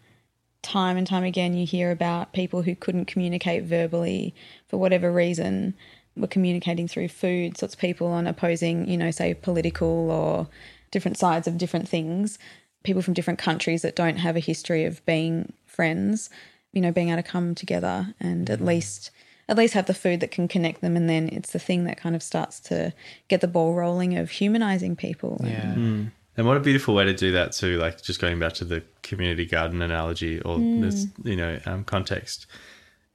time and time again you hear about people who couldn't communicate verbally for whatever reason were communicating through food. So it's people on opposing, you know, say political or different sides of different things, people from different countries that don't have a history of being friends, you know, being able to come together and at least at least have the food that can connect them and then it's the thing that kind of starts to get the ball rolling of humanizing people. and- yeah. Mm. Hmm. And what a beautiful way to do that too. Like just going back to the community garden analogy or mm. this, you know, um, context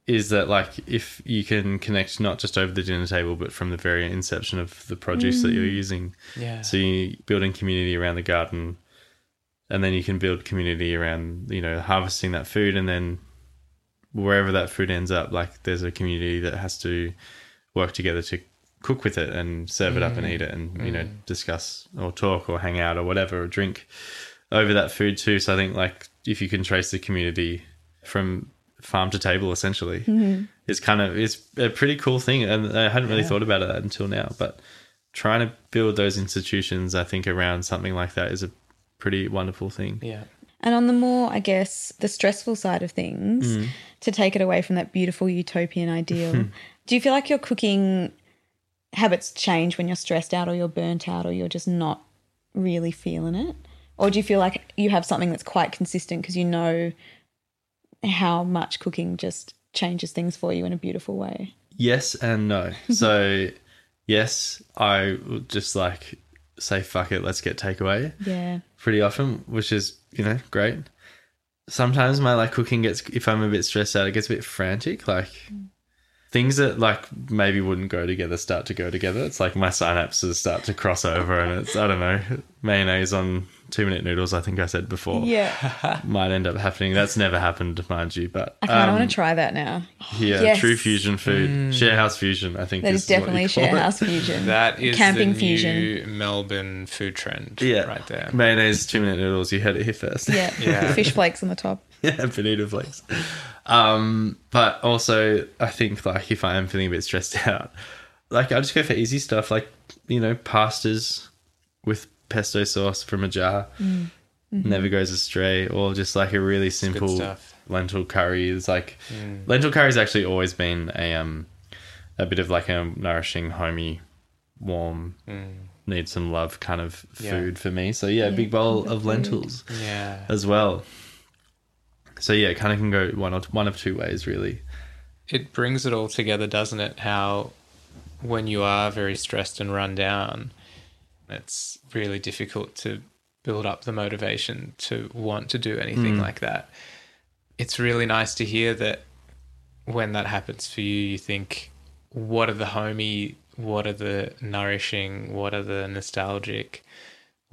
is that like if you can connect not just over the dinner table, but from the very inception of the produce that you're mm. using. Yeah. So you're building community around the garden, and then you can build community around you know harvesting that food, and then wherever that food ends up, like there's a community that has to work together to cook with it and serve it up and eat it, and you know mm. discuss or talk or hang out or whatever or drink over that food too. So I think like if you can trace the community from farm to table essentially mm-hmm. is kind of is a pretty cool thing. And i hadn't really thought about it until now but trying to build those institutions i think around something like that is a pretty wonderful thing. Yeah. And on the more, I guess, the stressful side of things, mm. To take it away from that beautiful utopian ideal, hmm. do you feel like your cooking habits change when you're stressed out or you're burnt out or you're just not really feeling it? Or do you feel like you have something that's quite consistent because you know how much cooking just changes things for you in a beautiful way? yes and no so yes i would just like say fuck it let's get takeaway Yeah. pretty often which is you know great sometimes my like cooking gets if i'm a bit stressed out it gets a bit frantic like mm. Things that like maybe wouldn't go together start to go together it's like my synapses start to cross over and it's i don't know mayonnaise on two minute noodles i think i said before Yeah. might end up happening that's never happened mind you but I kind of um, want to try that now. yeah Yes. true fusion food share house fusion i think That is is definitely what you call share it. fusion. That is Camping the fusion. new Melbourne food trend. yeah Right there. mayonnaise two minute noodles you heard it here first Yeah. Yeah. Fish flakes on the top. yeah, bonito flakes. Um, but also, I think like if I am feeling a bit stressed out, like I just go for easy stuff, like you know, pastas with pesto sauce from a jar. never goes astray, or just like a really simple lentil curry. It's like lentil curry's actually always been a um a bit of like a nourishing, homey, warm, need some love kind of Yeah. food for me. So yeah, a big bowl of lentils Yeah. as well. So yeah, it kind of can go one or one of two ways really. it brings it all together, doesn't it? How when you are very stressed and run down, it's really difficult to build up the motivation to want to do anything hmm. like that. It's really nice to hear that when that happens for you, you think, what are the homey, what are the nourishing, what are the nostalgic,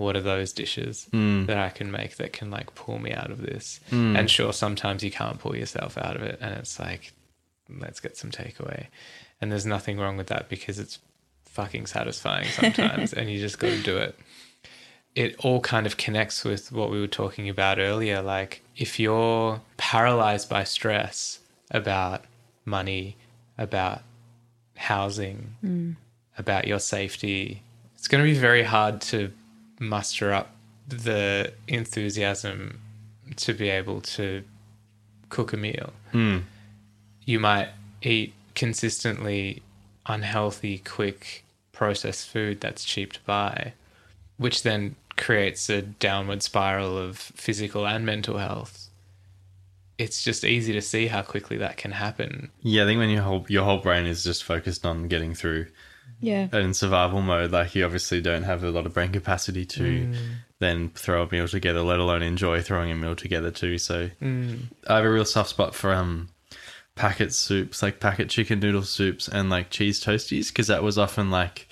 what are those dishes hmm. that I can make that can like pull me out of this? Hmm. And sure, sometimes you can't pull yourself out of it, and it's like, let's get some takeaway. And there's nothing wrong with that because it's fucking satisfying sometimes, and you just got to do it. It all kind of connects with what we were talking about earlier. Like, if you're paralyzed by stress about money, about housing, hmm. about your safety, it's going to be very hard to muster up the enthusiasm to be able to cook a meal. Hmm. You might eat consistently unhealthy, quick, processed food that's cheap to buy, which then creates a downward spiral of physical and mental health. It's just easy to see how quickly that can happen. Yeah, I think when your whole your whole brain is just focused on getting through Yeah. in survival mode, like you obviously don't have a lot of brain capacity to mm. then throw a meal together, let alone enjoy throwing a meal together too. So mm. I have a real soft spot for um packet soups, like packet chicken noodle soups and like cheese toasties, because that was often like,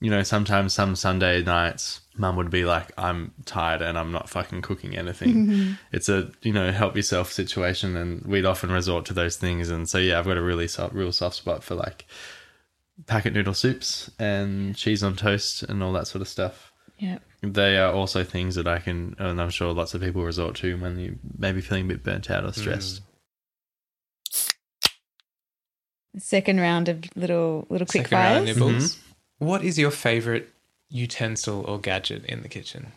you know, sometimes some Sunday nights, mum would be like, I'm tired and I'm not fucking cooking anything. Mm-hmm. It's a, you know, help yourself situation. And we'd often resort to those things. And so, yeah, I've got a really soft, real soft spot for like packet noodle soups and cheese on toast and all that sort of stuff. Yeah. They are also things that I can, and I'm sure lots of people resort to when you maybe feeling a bit burnt out or stressed. Second round of little little quick Second round fires. nibbles. What is your favorite utensil or gadget in the kitchen?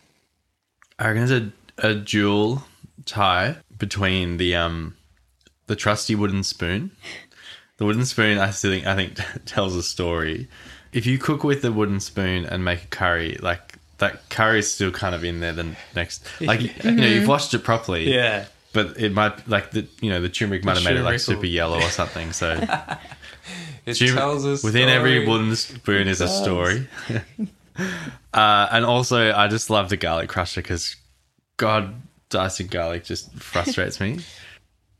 I reckon there's a, a dual tie between the um the trusty wooden spoon. The wooden spoon, I still think, I think tells a story. If you cook with the wooden spoon and make a curry, like that curry is still kind of in there. The next, like you know, you've washed it properly. Yeah. But it might like the you know the turmeric might have made it like super will- yellow or something. So It tells us within every wooden spoon is a story. uh, and also, I just love the garlic crusher because God, dicing garlic just frustrates me.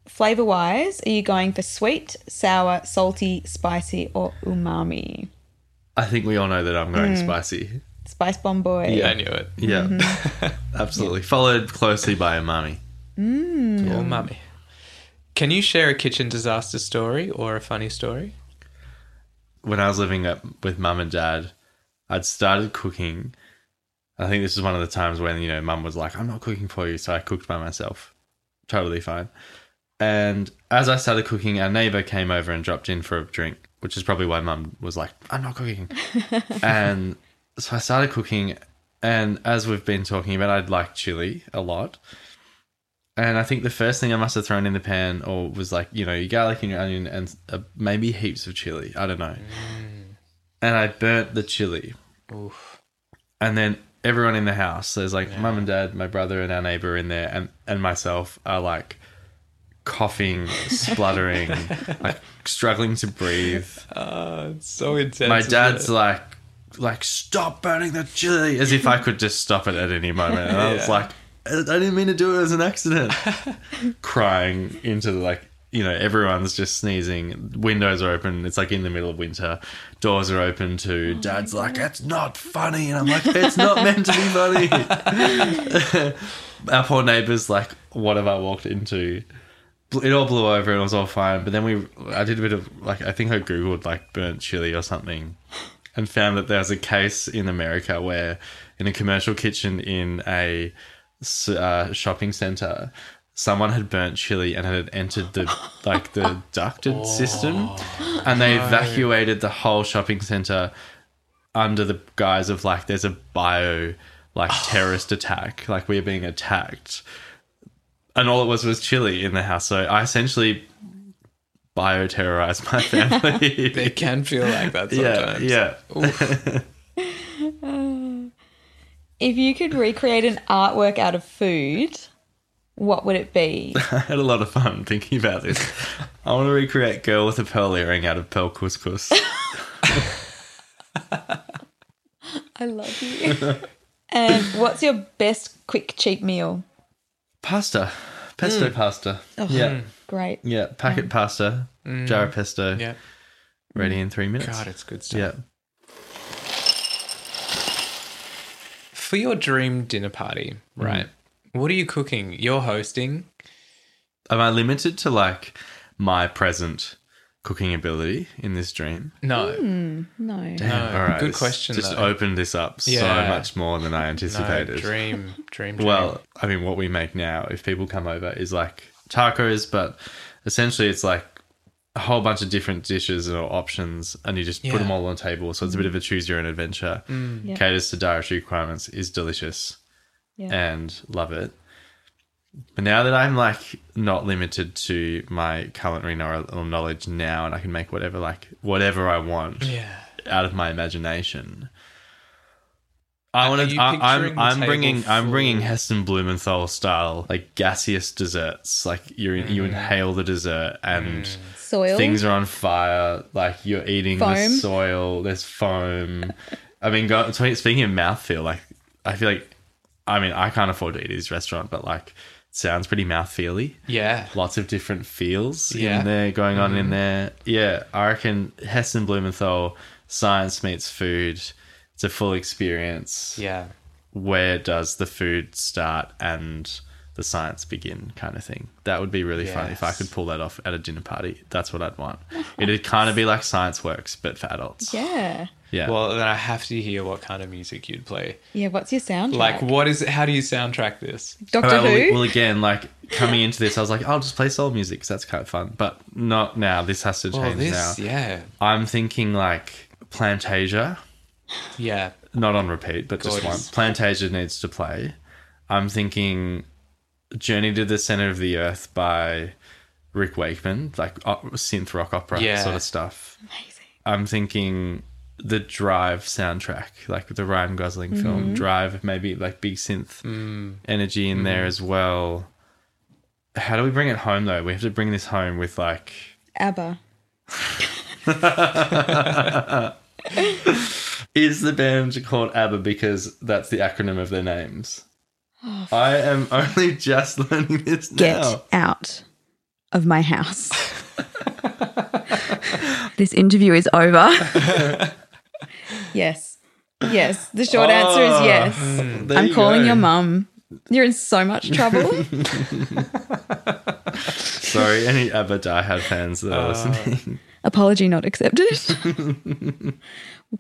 Flavor wise, are you going for sweet, sour, salty, spicy, or umami? I think we all know that I'm going mm. spicy. Spice bomb boy. Yeah, I knew it. Yeah, mm-hmm. absolutely. Followed closely by umami. Mm. Oh, mummy. Can you share a kitchen disaster story or a funny story? When I was living up with mum and dad, I'd started cooking. I think this is one of the times when you know mum was like, "I'm not cooking for you," so I cooked by myself. Totally fine. And as I started cooking, our neighbor came over and dropped in for a drink, which is probably why mum was like, I'm not cooking. and so I started cooking. And as we've been talking about, I'd like chili a lot. And I think the first thing I must have thrown in the pan or was like, you know, your garlic and your onion and uh, maybe heaps of chili. I don't know. And I burnt the chili. Oof. And then everyone in the house, there's like mum and dad, my brother and our neighbor in there, and, and myself are like coughing, spluttering, like struggling to breathe. Uh, it's so intense. My dad's like, like stop burning the chili, as if I could just stop it at any moment. And I was Yeah. like, I I didn't mean to do it as an accident. Crying into the like, you know, everyone's just sneezing. Windows are open. It's like in the middle of winter. Doors are open too. Dad's like, it's not funny, and I'm like, it's not meant to be funny. Our poor neighbors, like, what have I walked into? It all blew over and it was all fine. But then we, I did a bit of like, I think I googled like burnt chili or something, and found that there was a case in America where, in a commercial kitchen in a uh, shopping center, someone had burnt chili and had entered the like the ducted system, and they evacuated the whole shopping center under the guise of like there's a bio like terrorist attack, like we're being attacked. And all it was was chili in the house. So I essentially bioterrorized my family. It can feel like that yeah, sometimes. yeah. If you could recreate an artwork out of food, what would it be? I had a lot of fun thinking about this. I want to recreate girl with a pearl earring out of pearl couscous. I love you. and what's your best quick cheap meal? Pasta, pesto mm. pasta. Oh, Yeah, Great. yeah. Packet pasta, mm. jar of pesto, Yeah. ready in three minutes. God, it's good stuff. Yeah. For your dream dinner party, mm. right? What are you cooking? You're hosting. Am I limited to like my present cooking ability in this dream? No. Hmm, no. No. Good question, Just though. opened this up so much more than I No, anticipated. dream, dream, dream. Well, I mean, what we make now, if people come over, is like tacos, but essentially it's like a whole bunch of different dishes or options, and you just Yeah. put them all on the table. So it's a bit of a choose your own adventure. Mm. Yeah. Caters to dietary requirements, is delicious, Yeah. and love it. But now that I'm like not limited to my culinary knowl- knowledge now, and I can make whatever like whatever I want yeah. out of my imagination. I want to. I'm. I'm table bringing. I'm bringing full- Heston Blumenthal style like gaseous desserts. Like you, you Mm. inhale the dessert and Soil. things are on fire. Like you're eating the soil. There's foam. I mean, go, speaking of mouthfeel, like I feel like. I mean, I can't afford to eat at this restaurant, but like, it sounds pretty mouthfeely Yeah. lots of different feels Yeah. in there going on in mm-hmm. there. Yeah, I reckon Heston Blumenthal, science meets food. It's a full experience. Yeah. Where does the food start and the science begin, kind of thing? That would be really fun if I could pull that off at a dinner party. That's what I'd want. It'd kind of be like Science Works, but for adults. yeah. Yeah. Well, then I have to hear what kind of music you'd play. Yeah. What's your soundtrack? Like, what is it? How do you soundtrack this? Doctor All right, Who? well, well, again, like coming into this, I was like, I'll just play soul music because that's kind of fun. But not now. This has to Well, change this, now. yeah. I'm thinking like Plantasia, Yeah. not on repeat, but just Gorgeous. one. Plantasia needs to play. I'm thinking Journey to the Center of the Earth by Rick Wakeman, like uh, synth rock opera Yeah. sort of stuff. Amazing. I'm thinking the Drive soundtrack, like the Ryan Gosling Mm-hmm. film Drive, maybe like big synth Mm. energy in there as well. How do we bring it home though? We have to bring this home with like ABBA. Is the band called ABBA because that's the acronym of their names? I am only just learning this Get now. out of my house. this interview is over. Yes. Yes. The short oh. answer is yes. Hmm. There I'm you calling go. your mum. You're in so much trouble. Sorry, any ABBA diehard fans that are uh. listening. Apology not accepted.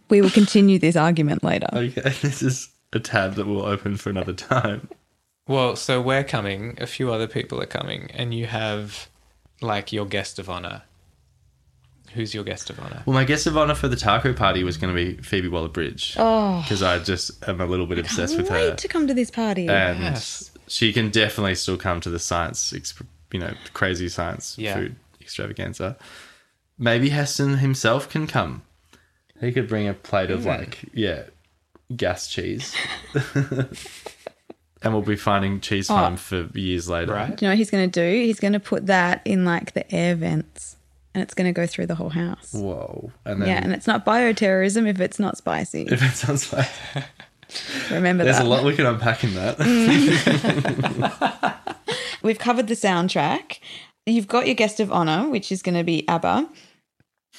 we will continue this argument later. Okay, this is a tab that will open for another time. Well, so we're coming. A few other people are coming, and you have like your guest of honor. Who's your guest of honor? Well, my guest of honor for the taco party was going to be Phoebe Waller-Bridge Oh, because I just am a little bit obsessed with wait her. to come to this party. and Yes. she can definitely still come to the science, you know, crazy science Yeah. food extravaganza. Maybe Heston himself can come. He could bring a plate of hmm. like, yeah, gas cheese, and we'll be finding cheese oh. farm for years later. Right? do you know what he's going to do? He's going to put that in like the air vents and it's going to go through the whole house. Whoa! And then Yeah, and it's not bioterrorism if it's not spicy. if it sounds like Remember there's that. a lot we can unpack in that. We've covered the soundtrack. You've got your guest of honor, which is going to be ABBA,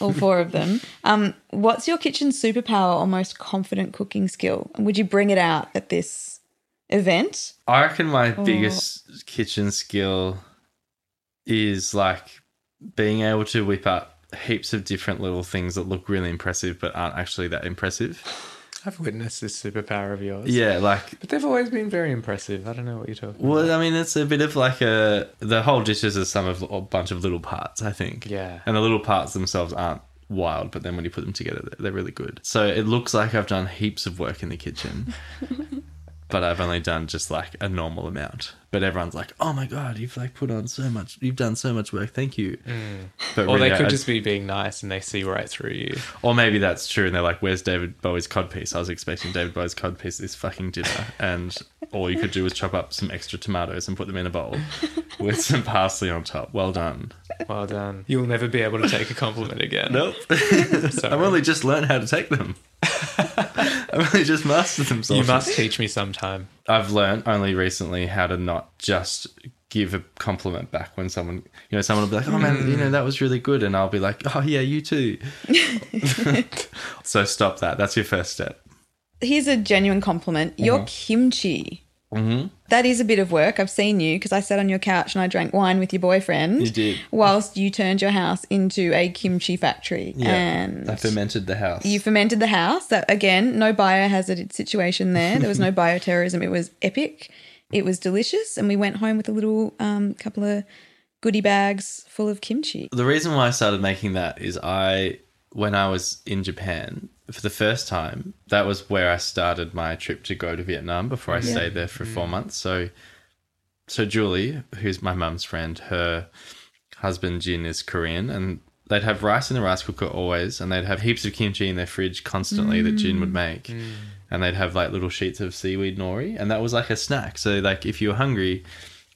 all four of them. Um, what's your kitchen superpower or most confident cooking skill? And would you bring it out at this event? I reckon my biggest kitchen skill is like being able to whip up heaps of different little things that look really impressive but aren't actually that impressive. I've witnessed this superpower of yours. Yeah, like But they've always been very impressive. I don't know what you're talking well, about. I mean, it's a bit of like a the whole dish is a sum of a bunch of little parts. I think. Yeah. and the little parts themselves aren't wild, but then when you put them together, they're- they're really good. So it looks like I've done heaps of work in the kitchen. but I've only done just like a normal amount. But everyone's like, "Oh my god, you've like put on so much. You've done so much work. Thank you." Mm. But Or really, they could I- just be being nice and they see right through you. or maybe that's true, and they're like, "Where's David Bowie's codpiece?" I was expecting David Bowie's codpiece this fucking dinner, and all you could do was chop up some extra tomatoes and put them in a bowl with some parsley on top. Well done. Well done. You'll never be able to take a compliment again. Nope. I've only just learned how to take them. I've only just mastered them. You must teach me sometime. I've learned only recently how to not just give a compliment back when someone, you know, someone will be like, "Oh man, you know, that was really good," and I'll be like, "Oh yeah, you too." so stop that. That's your first step. Here's a genuine compliment. Your kimchi. Mm-hmm. That is a bit of work. I've seen you because I sat on your couch and I drank wine with your boyfriend. You did. Whilst you turned your house into a kimchi factory. And I fermented the house. you fermented the house. That again, no biohazard situation there. There was no bioterrorism. It was epic. It was delicious, and we went home with a little um, couple of goodie bags full of kimchi. the reason why I started making that is I, when I was in Japan for the first time, that was where I started my trip to go to Vietnam before I stayed there for four mm. months. So, so Julie, who's my mum's friend, her husband Jin is Korean, and they'd have rice in the rice cooker always, and they'd have heaps of kimchi in their fridge constantly that Jin would mm. make, mm. and they'd have like little sheets of seaweed nori, and that was like a snack. So, like if you were hungry.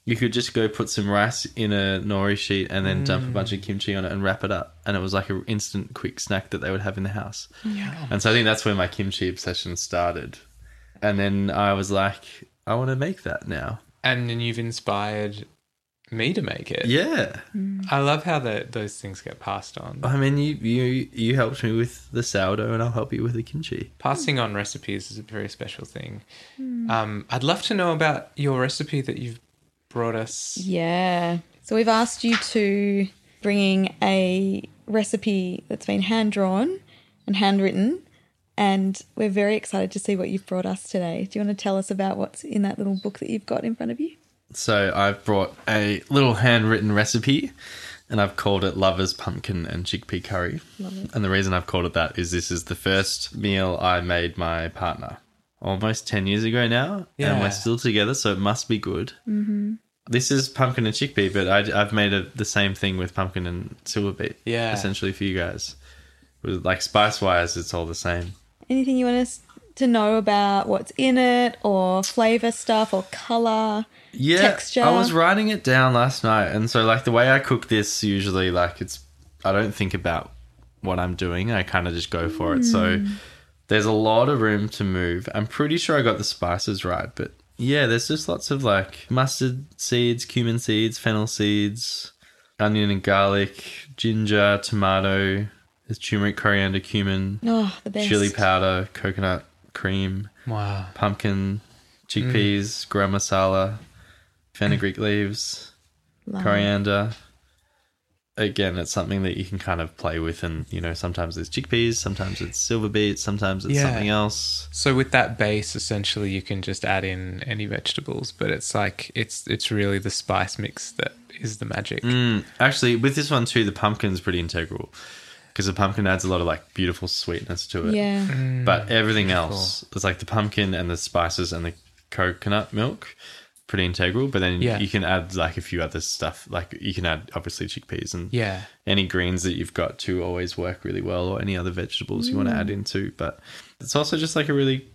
You could just go put some rice in a nori sheet and then dump a mm. bunch of kimchi on it and wrap it up. And it was like an instant quick snack that they would have in the house. Yeah. Oh and so I think that's where my kimchi obsession started. And then I was like, I want to make that now. And then you've inspired me to make it. Yeah. Mm. I love how the, those things get passed on. I mean, you, you you helped me with the sourdough and I'll help you with the kimchi. Passing on recipes is a very special thing. Mm. Um, I'd love to know about your recipe that you've brought us. Yeah. So we've asked you to bringing a recipe that's been hand drawn and handwritten. And we're very excited to see what you've brought us today. Do you want to tell us about what's in that little book that you've got in front of you? So I've brought a little handwritten recipe and I've called it Lover's Pumpkin and Chickpea Curry. And the reason I've called it that is this is the first meal I made my partner almost 10 years ago now. And we're still together, so it must be good. Mm-hmm. This is pumpkin and chickpea, but I, I've made it the same thing with pumpkin and silver beet. Yeah. Essentially for you guys. With, like spice wise, it's all the same. Anything you want us to know about what's in it or flavor stuff or color? yeah, texture. I was writing it down last night, and so like the way I cook this usually, like it's I don't think about what I'm doing. I kind of just go for it. So there's a lot of room to move. I'm pretty sure I got the spices right, but yeah, there's just lots of like mustard seeds, cumin seeds, fennel seeds, onion and garlic, ginger, tomato. There's turmeric, coriander, cumin, Oh, the best. chili powder, coconut cream Wow. pumpkin, chickpeas, mm. garam masala, fenugreek leaves, Love. coriander. Again, it's something that you can kind of play with, and you know, sometimes it's chickpeas, sometimes it's silver beets, sometimes it's Yeah. something else. So with that base, essentially, you can just add in any vegetables, but it's like it's it's really the spice mix that is the magic. Mm, actually, with this one too, the pumpkin's pretty integral because the pumpkin adds a lot of like beautiful sweetness to it. Yeah. But everything beautiful. else, it's like the pumpkin and the spices and the coconut milk, pretty integral. But then Yeah. you can add like a few other stuff. Like you can add obviously chickpeas and Yeah. any greens that you've got to always work really well, or any other vegetables you want to add mm. into. But it's also just like a really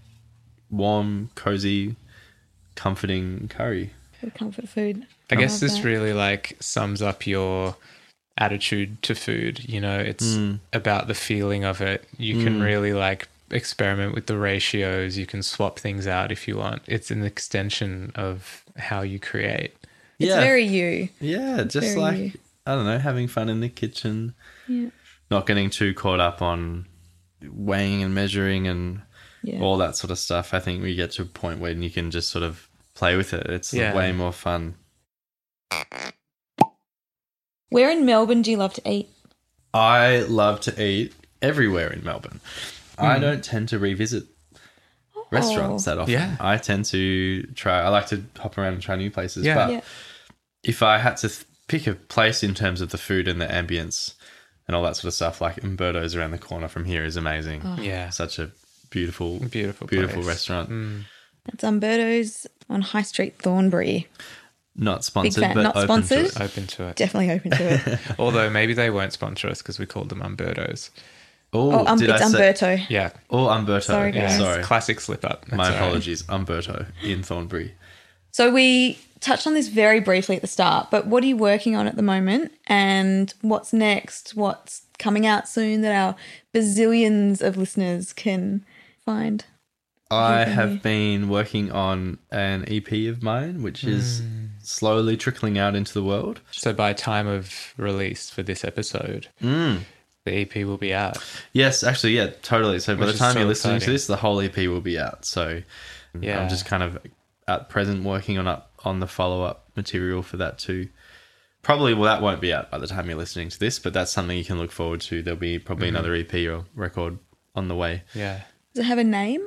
warm, cozy, comforting curry. Good comfort food. I guess this that. really like sums up your attitude to food. You know, it's mm. about the feeling of it. You can mm. really like experiment with the ratios. You can swap things out if you want. It's an extension of how you create. It's very you. Yeah, just like you. I don't know, having fun in the kitchen, Yeah. not getting too caught up on weighing and measuring and Yeah. all that sort of stuff. I think we get to a point when you can just sort of play with it. It's Yeah. way more fun. Where in Melbourne do you love to eat? I love to eat everywhere in Melbourne. Hmm. I don't tend to revisit restaurants that often. Yeah. I tend to try. I like to hop around and try new places. Yeah. But Yeah. if I had to th- pick a place in terms of the food and the ambience and all that sort of stuff, like Umberto's around the corner from here is amazing. Yeah. Such a beautiful, Beautiful beautiful place. restaurant. Mm. It's Umberto's on High Street, Thornbury. Not sponsored, fan. but Not open to sponsored? it. Open to it. Definitely open to it. Although maybe they won't sponsor us because we called them Umbertos. Oh, oh, um, did it's I say? Umberto. Yeah. Oh, Umberto. Sorry, guys. Sorry. Classic slip up. That's My all right. apologies. Umberto in Thornbury. So we touched on this very briefly at the start, but what are you working on at the moment? And what's next? What's coming out soon that our bazillions of listeners can find? I Anything have been working on an EP of mine, which is Hmm. slowly trickling out into the world. So by time of release for this episode, Mm. The EP will be out. Yes, actually, yeah, totally. So by the time so you're listening to this, the whole EP will be out. So Yeah. I'm just kind of at present working on up on the follow up material for that too. Probably, well, that won't be out by the time you're listening to this, but that's something you can look forward to. There'll be probably Mm-hmm. another EP or record on the way. Yeah. Does it have a name?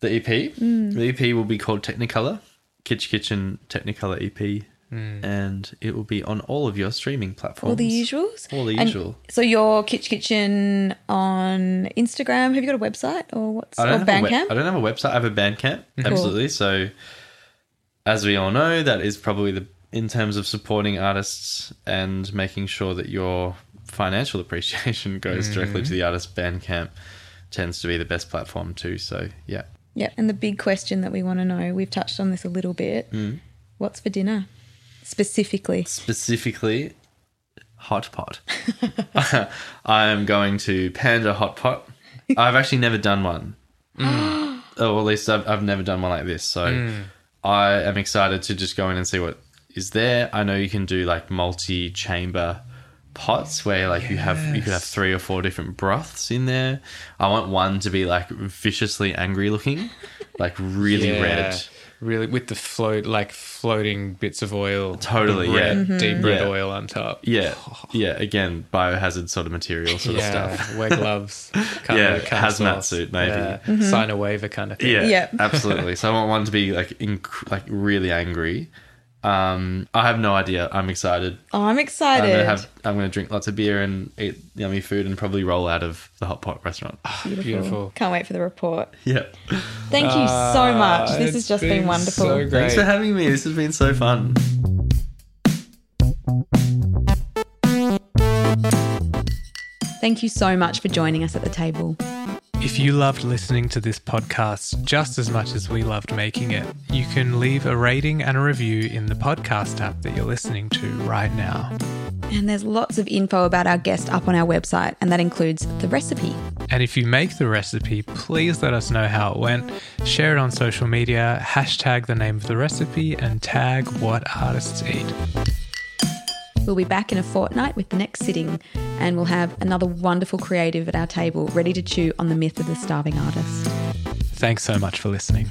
The EP, Hmm. the EP will be called Technicolor, Kitsch Kitchen Technicolor EP, and it will be on all of your streaming platforms. All the usuals? All the And usual. so your Kitsch Kitchen on Instagram. Have you got a website or what's I don't, have a we- Bandcamp? I don't have a website. I have a Bandcamp. Absolutely. So, as we all know, that is probably the in terms of supporting artists and making sure that your financial appreciation goes directly to the artist. Bandcamp tends to be the best platform too. So, yeah. Yeah, and the big question that we want to know, we've touched on this a little bit. Mm. What's for dinner? Specifically. Specifically, hot pot. I am going to Panda Hot Pot. I've actually never done one. Mm. oh, well, at least I've, I've never done one like this. So mm. I am excited to just go in and see what is there. I know you can do like multi chamber pots where like you have you could have three or four different broths in there. I want one to be like viciously angry looking, like really Yeah. red. Really, with the float, like floating bits of oil. Totally, the red, yeah. Mm-hmm. Deep red Yeah. oil on top. Yeah, yeah. Again, biohazard sort of material sort Yeah, of stuff. wear gloves. Yeah, of, kind of hazmat sauce. suit, maybe. Yeah. Sign a waiver kind of thing. Yeah, Yeah. absolutely. So I want one to be like inc- like really angry. Um, I have no idea. I'm excited. Oh, I'm I'm excited. gonna have. I'm gonna drink lots of beer and eat yummy food and probably roll out of the hot pot restaurant. beautiful. beautiful. Can't wait for the report. yeah. Thank you so much. Ah, This has it's just been, wonderful. So great. Thanks for having me. This has been so fun. Thank you so much for joining us at the table. If you loved listening to this podcast just as much as we loved making it, you can leave a rating and a review in the podcast app that you're listening to right now. And there's lots of info about our guest up on our website, and that includes the recipe. And if you make the recipe, please let us know how it went. Share it on social media, hashtag the name of the recipe, and tag what artists eat. We'll be back in a fortnight with the next sitting, and we'll have another wonderful creative at our table ready to chew on the myth of the starving artist. Thanks so much for listening.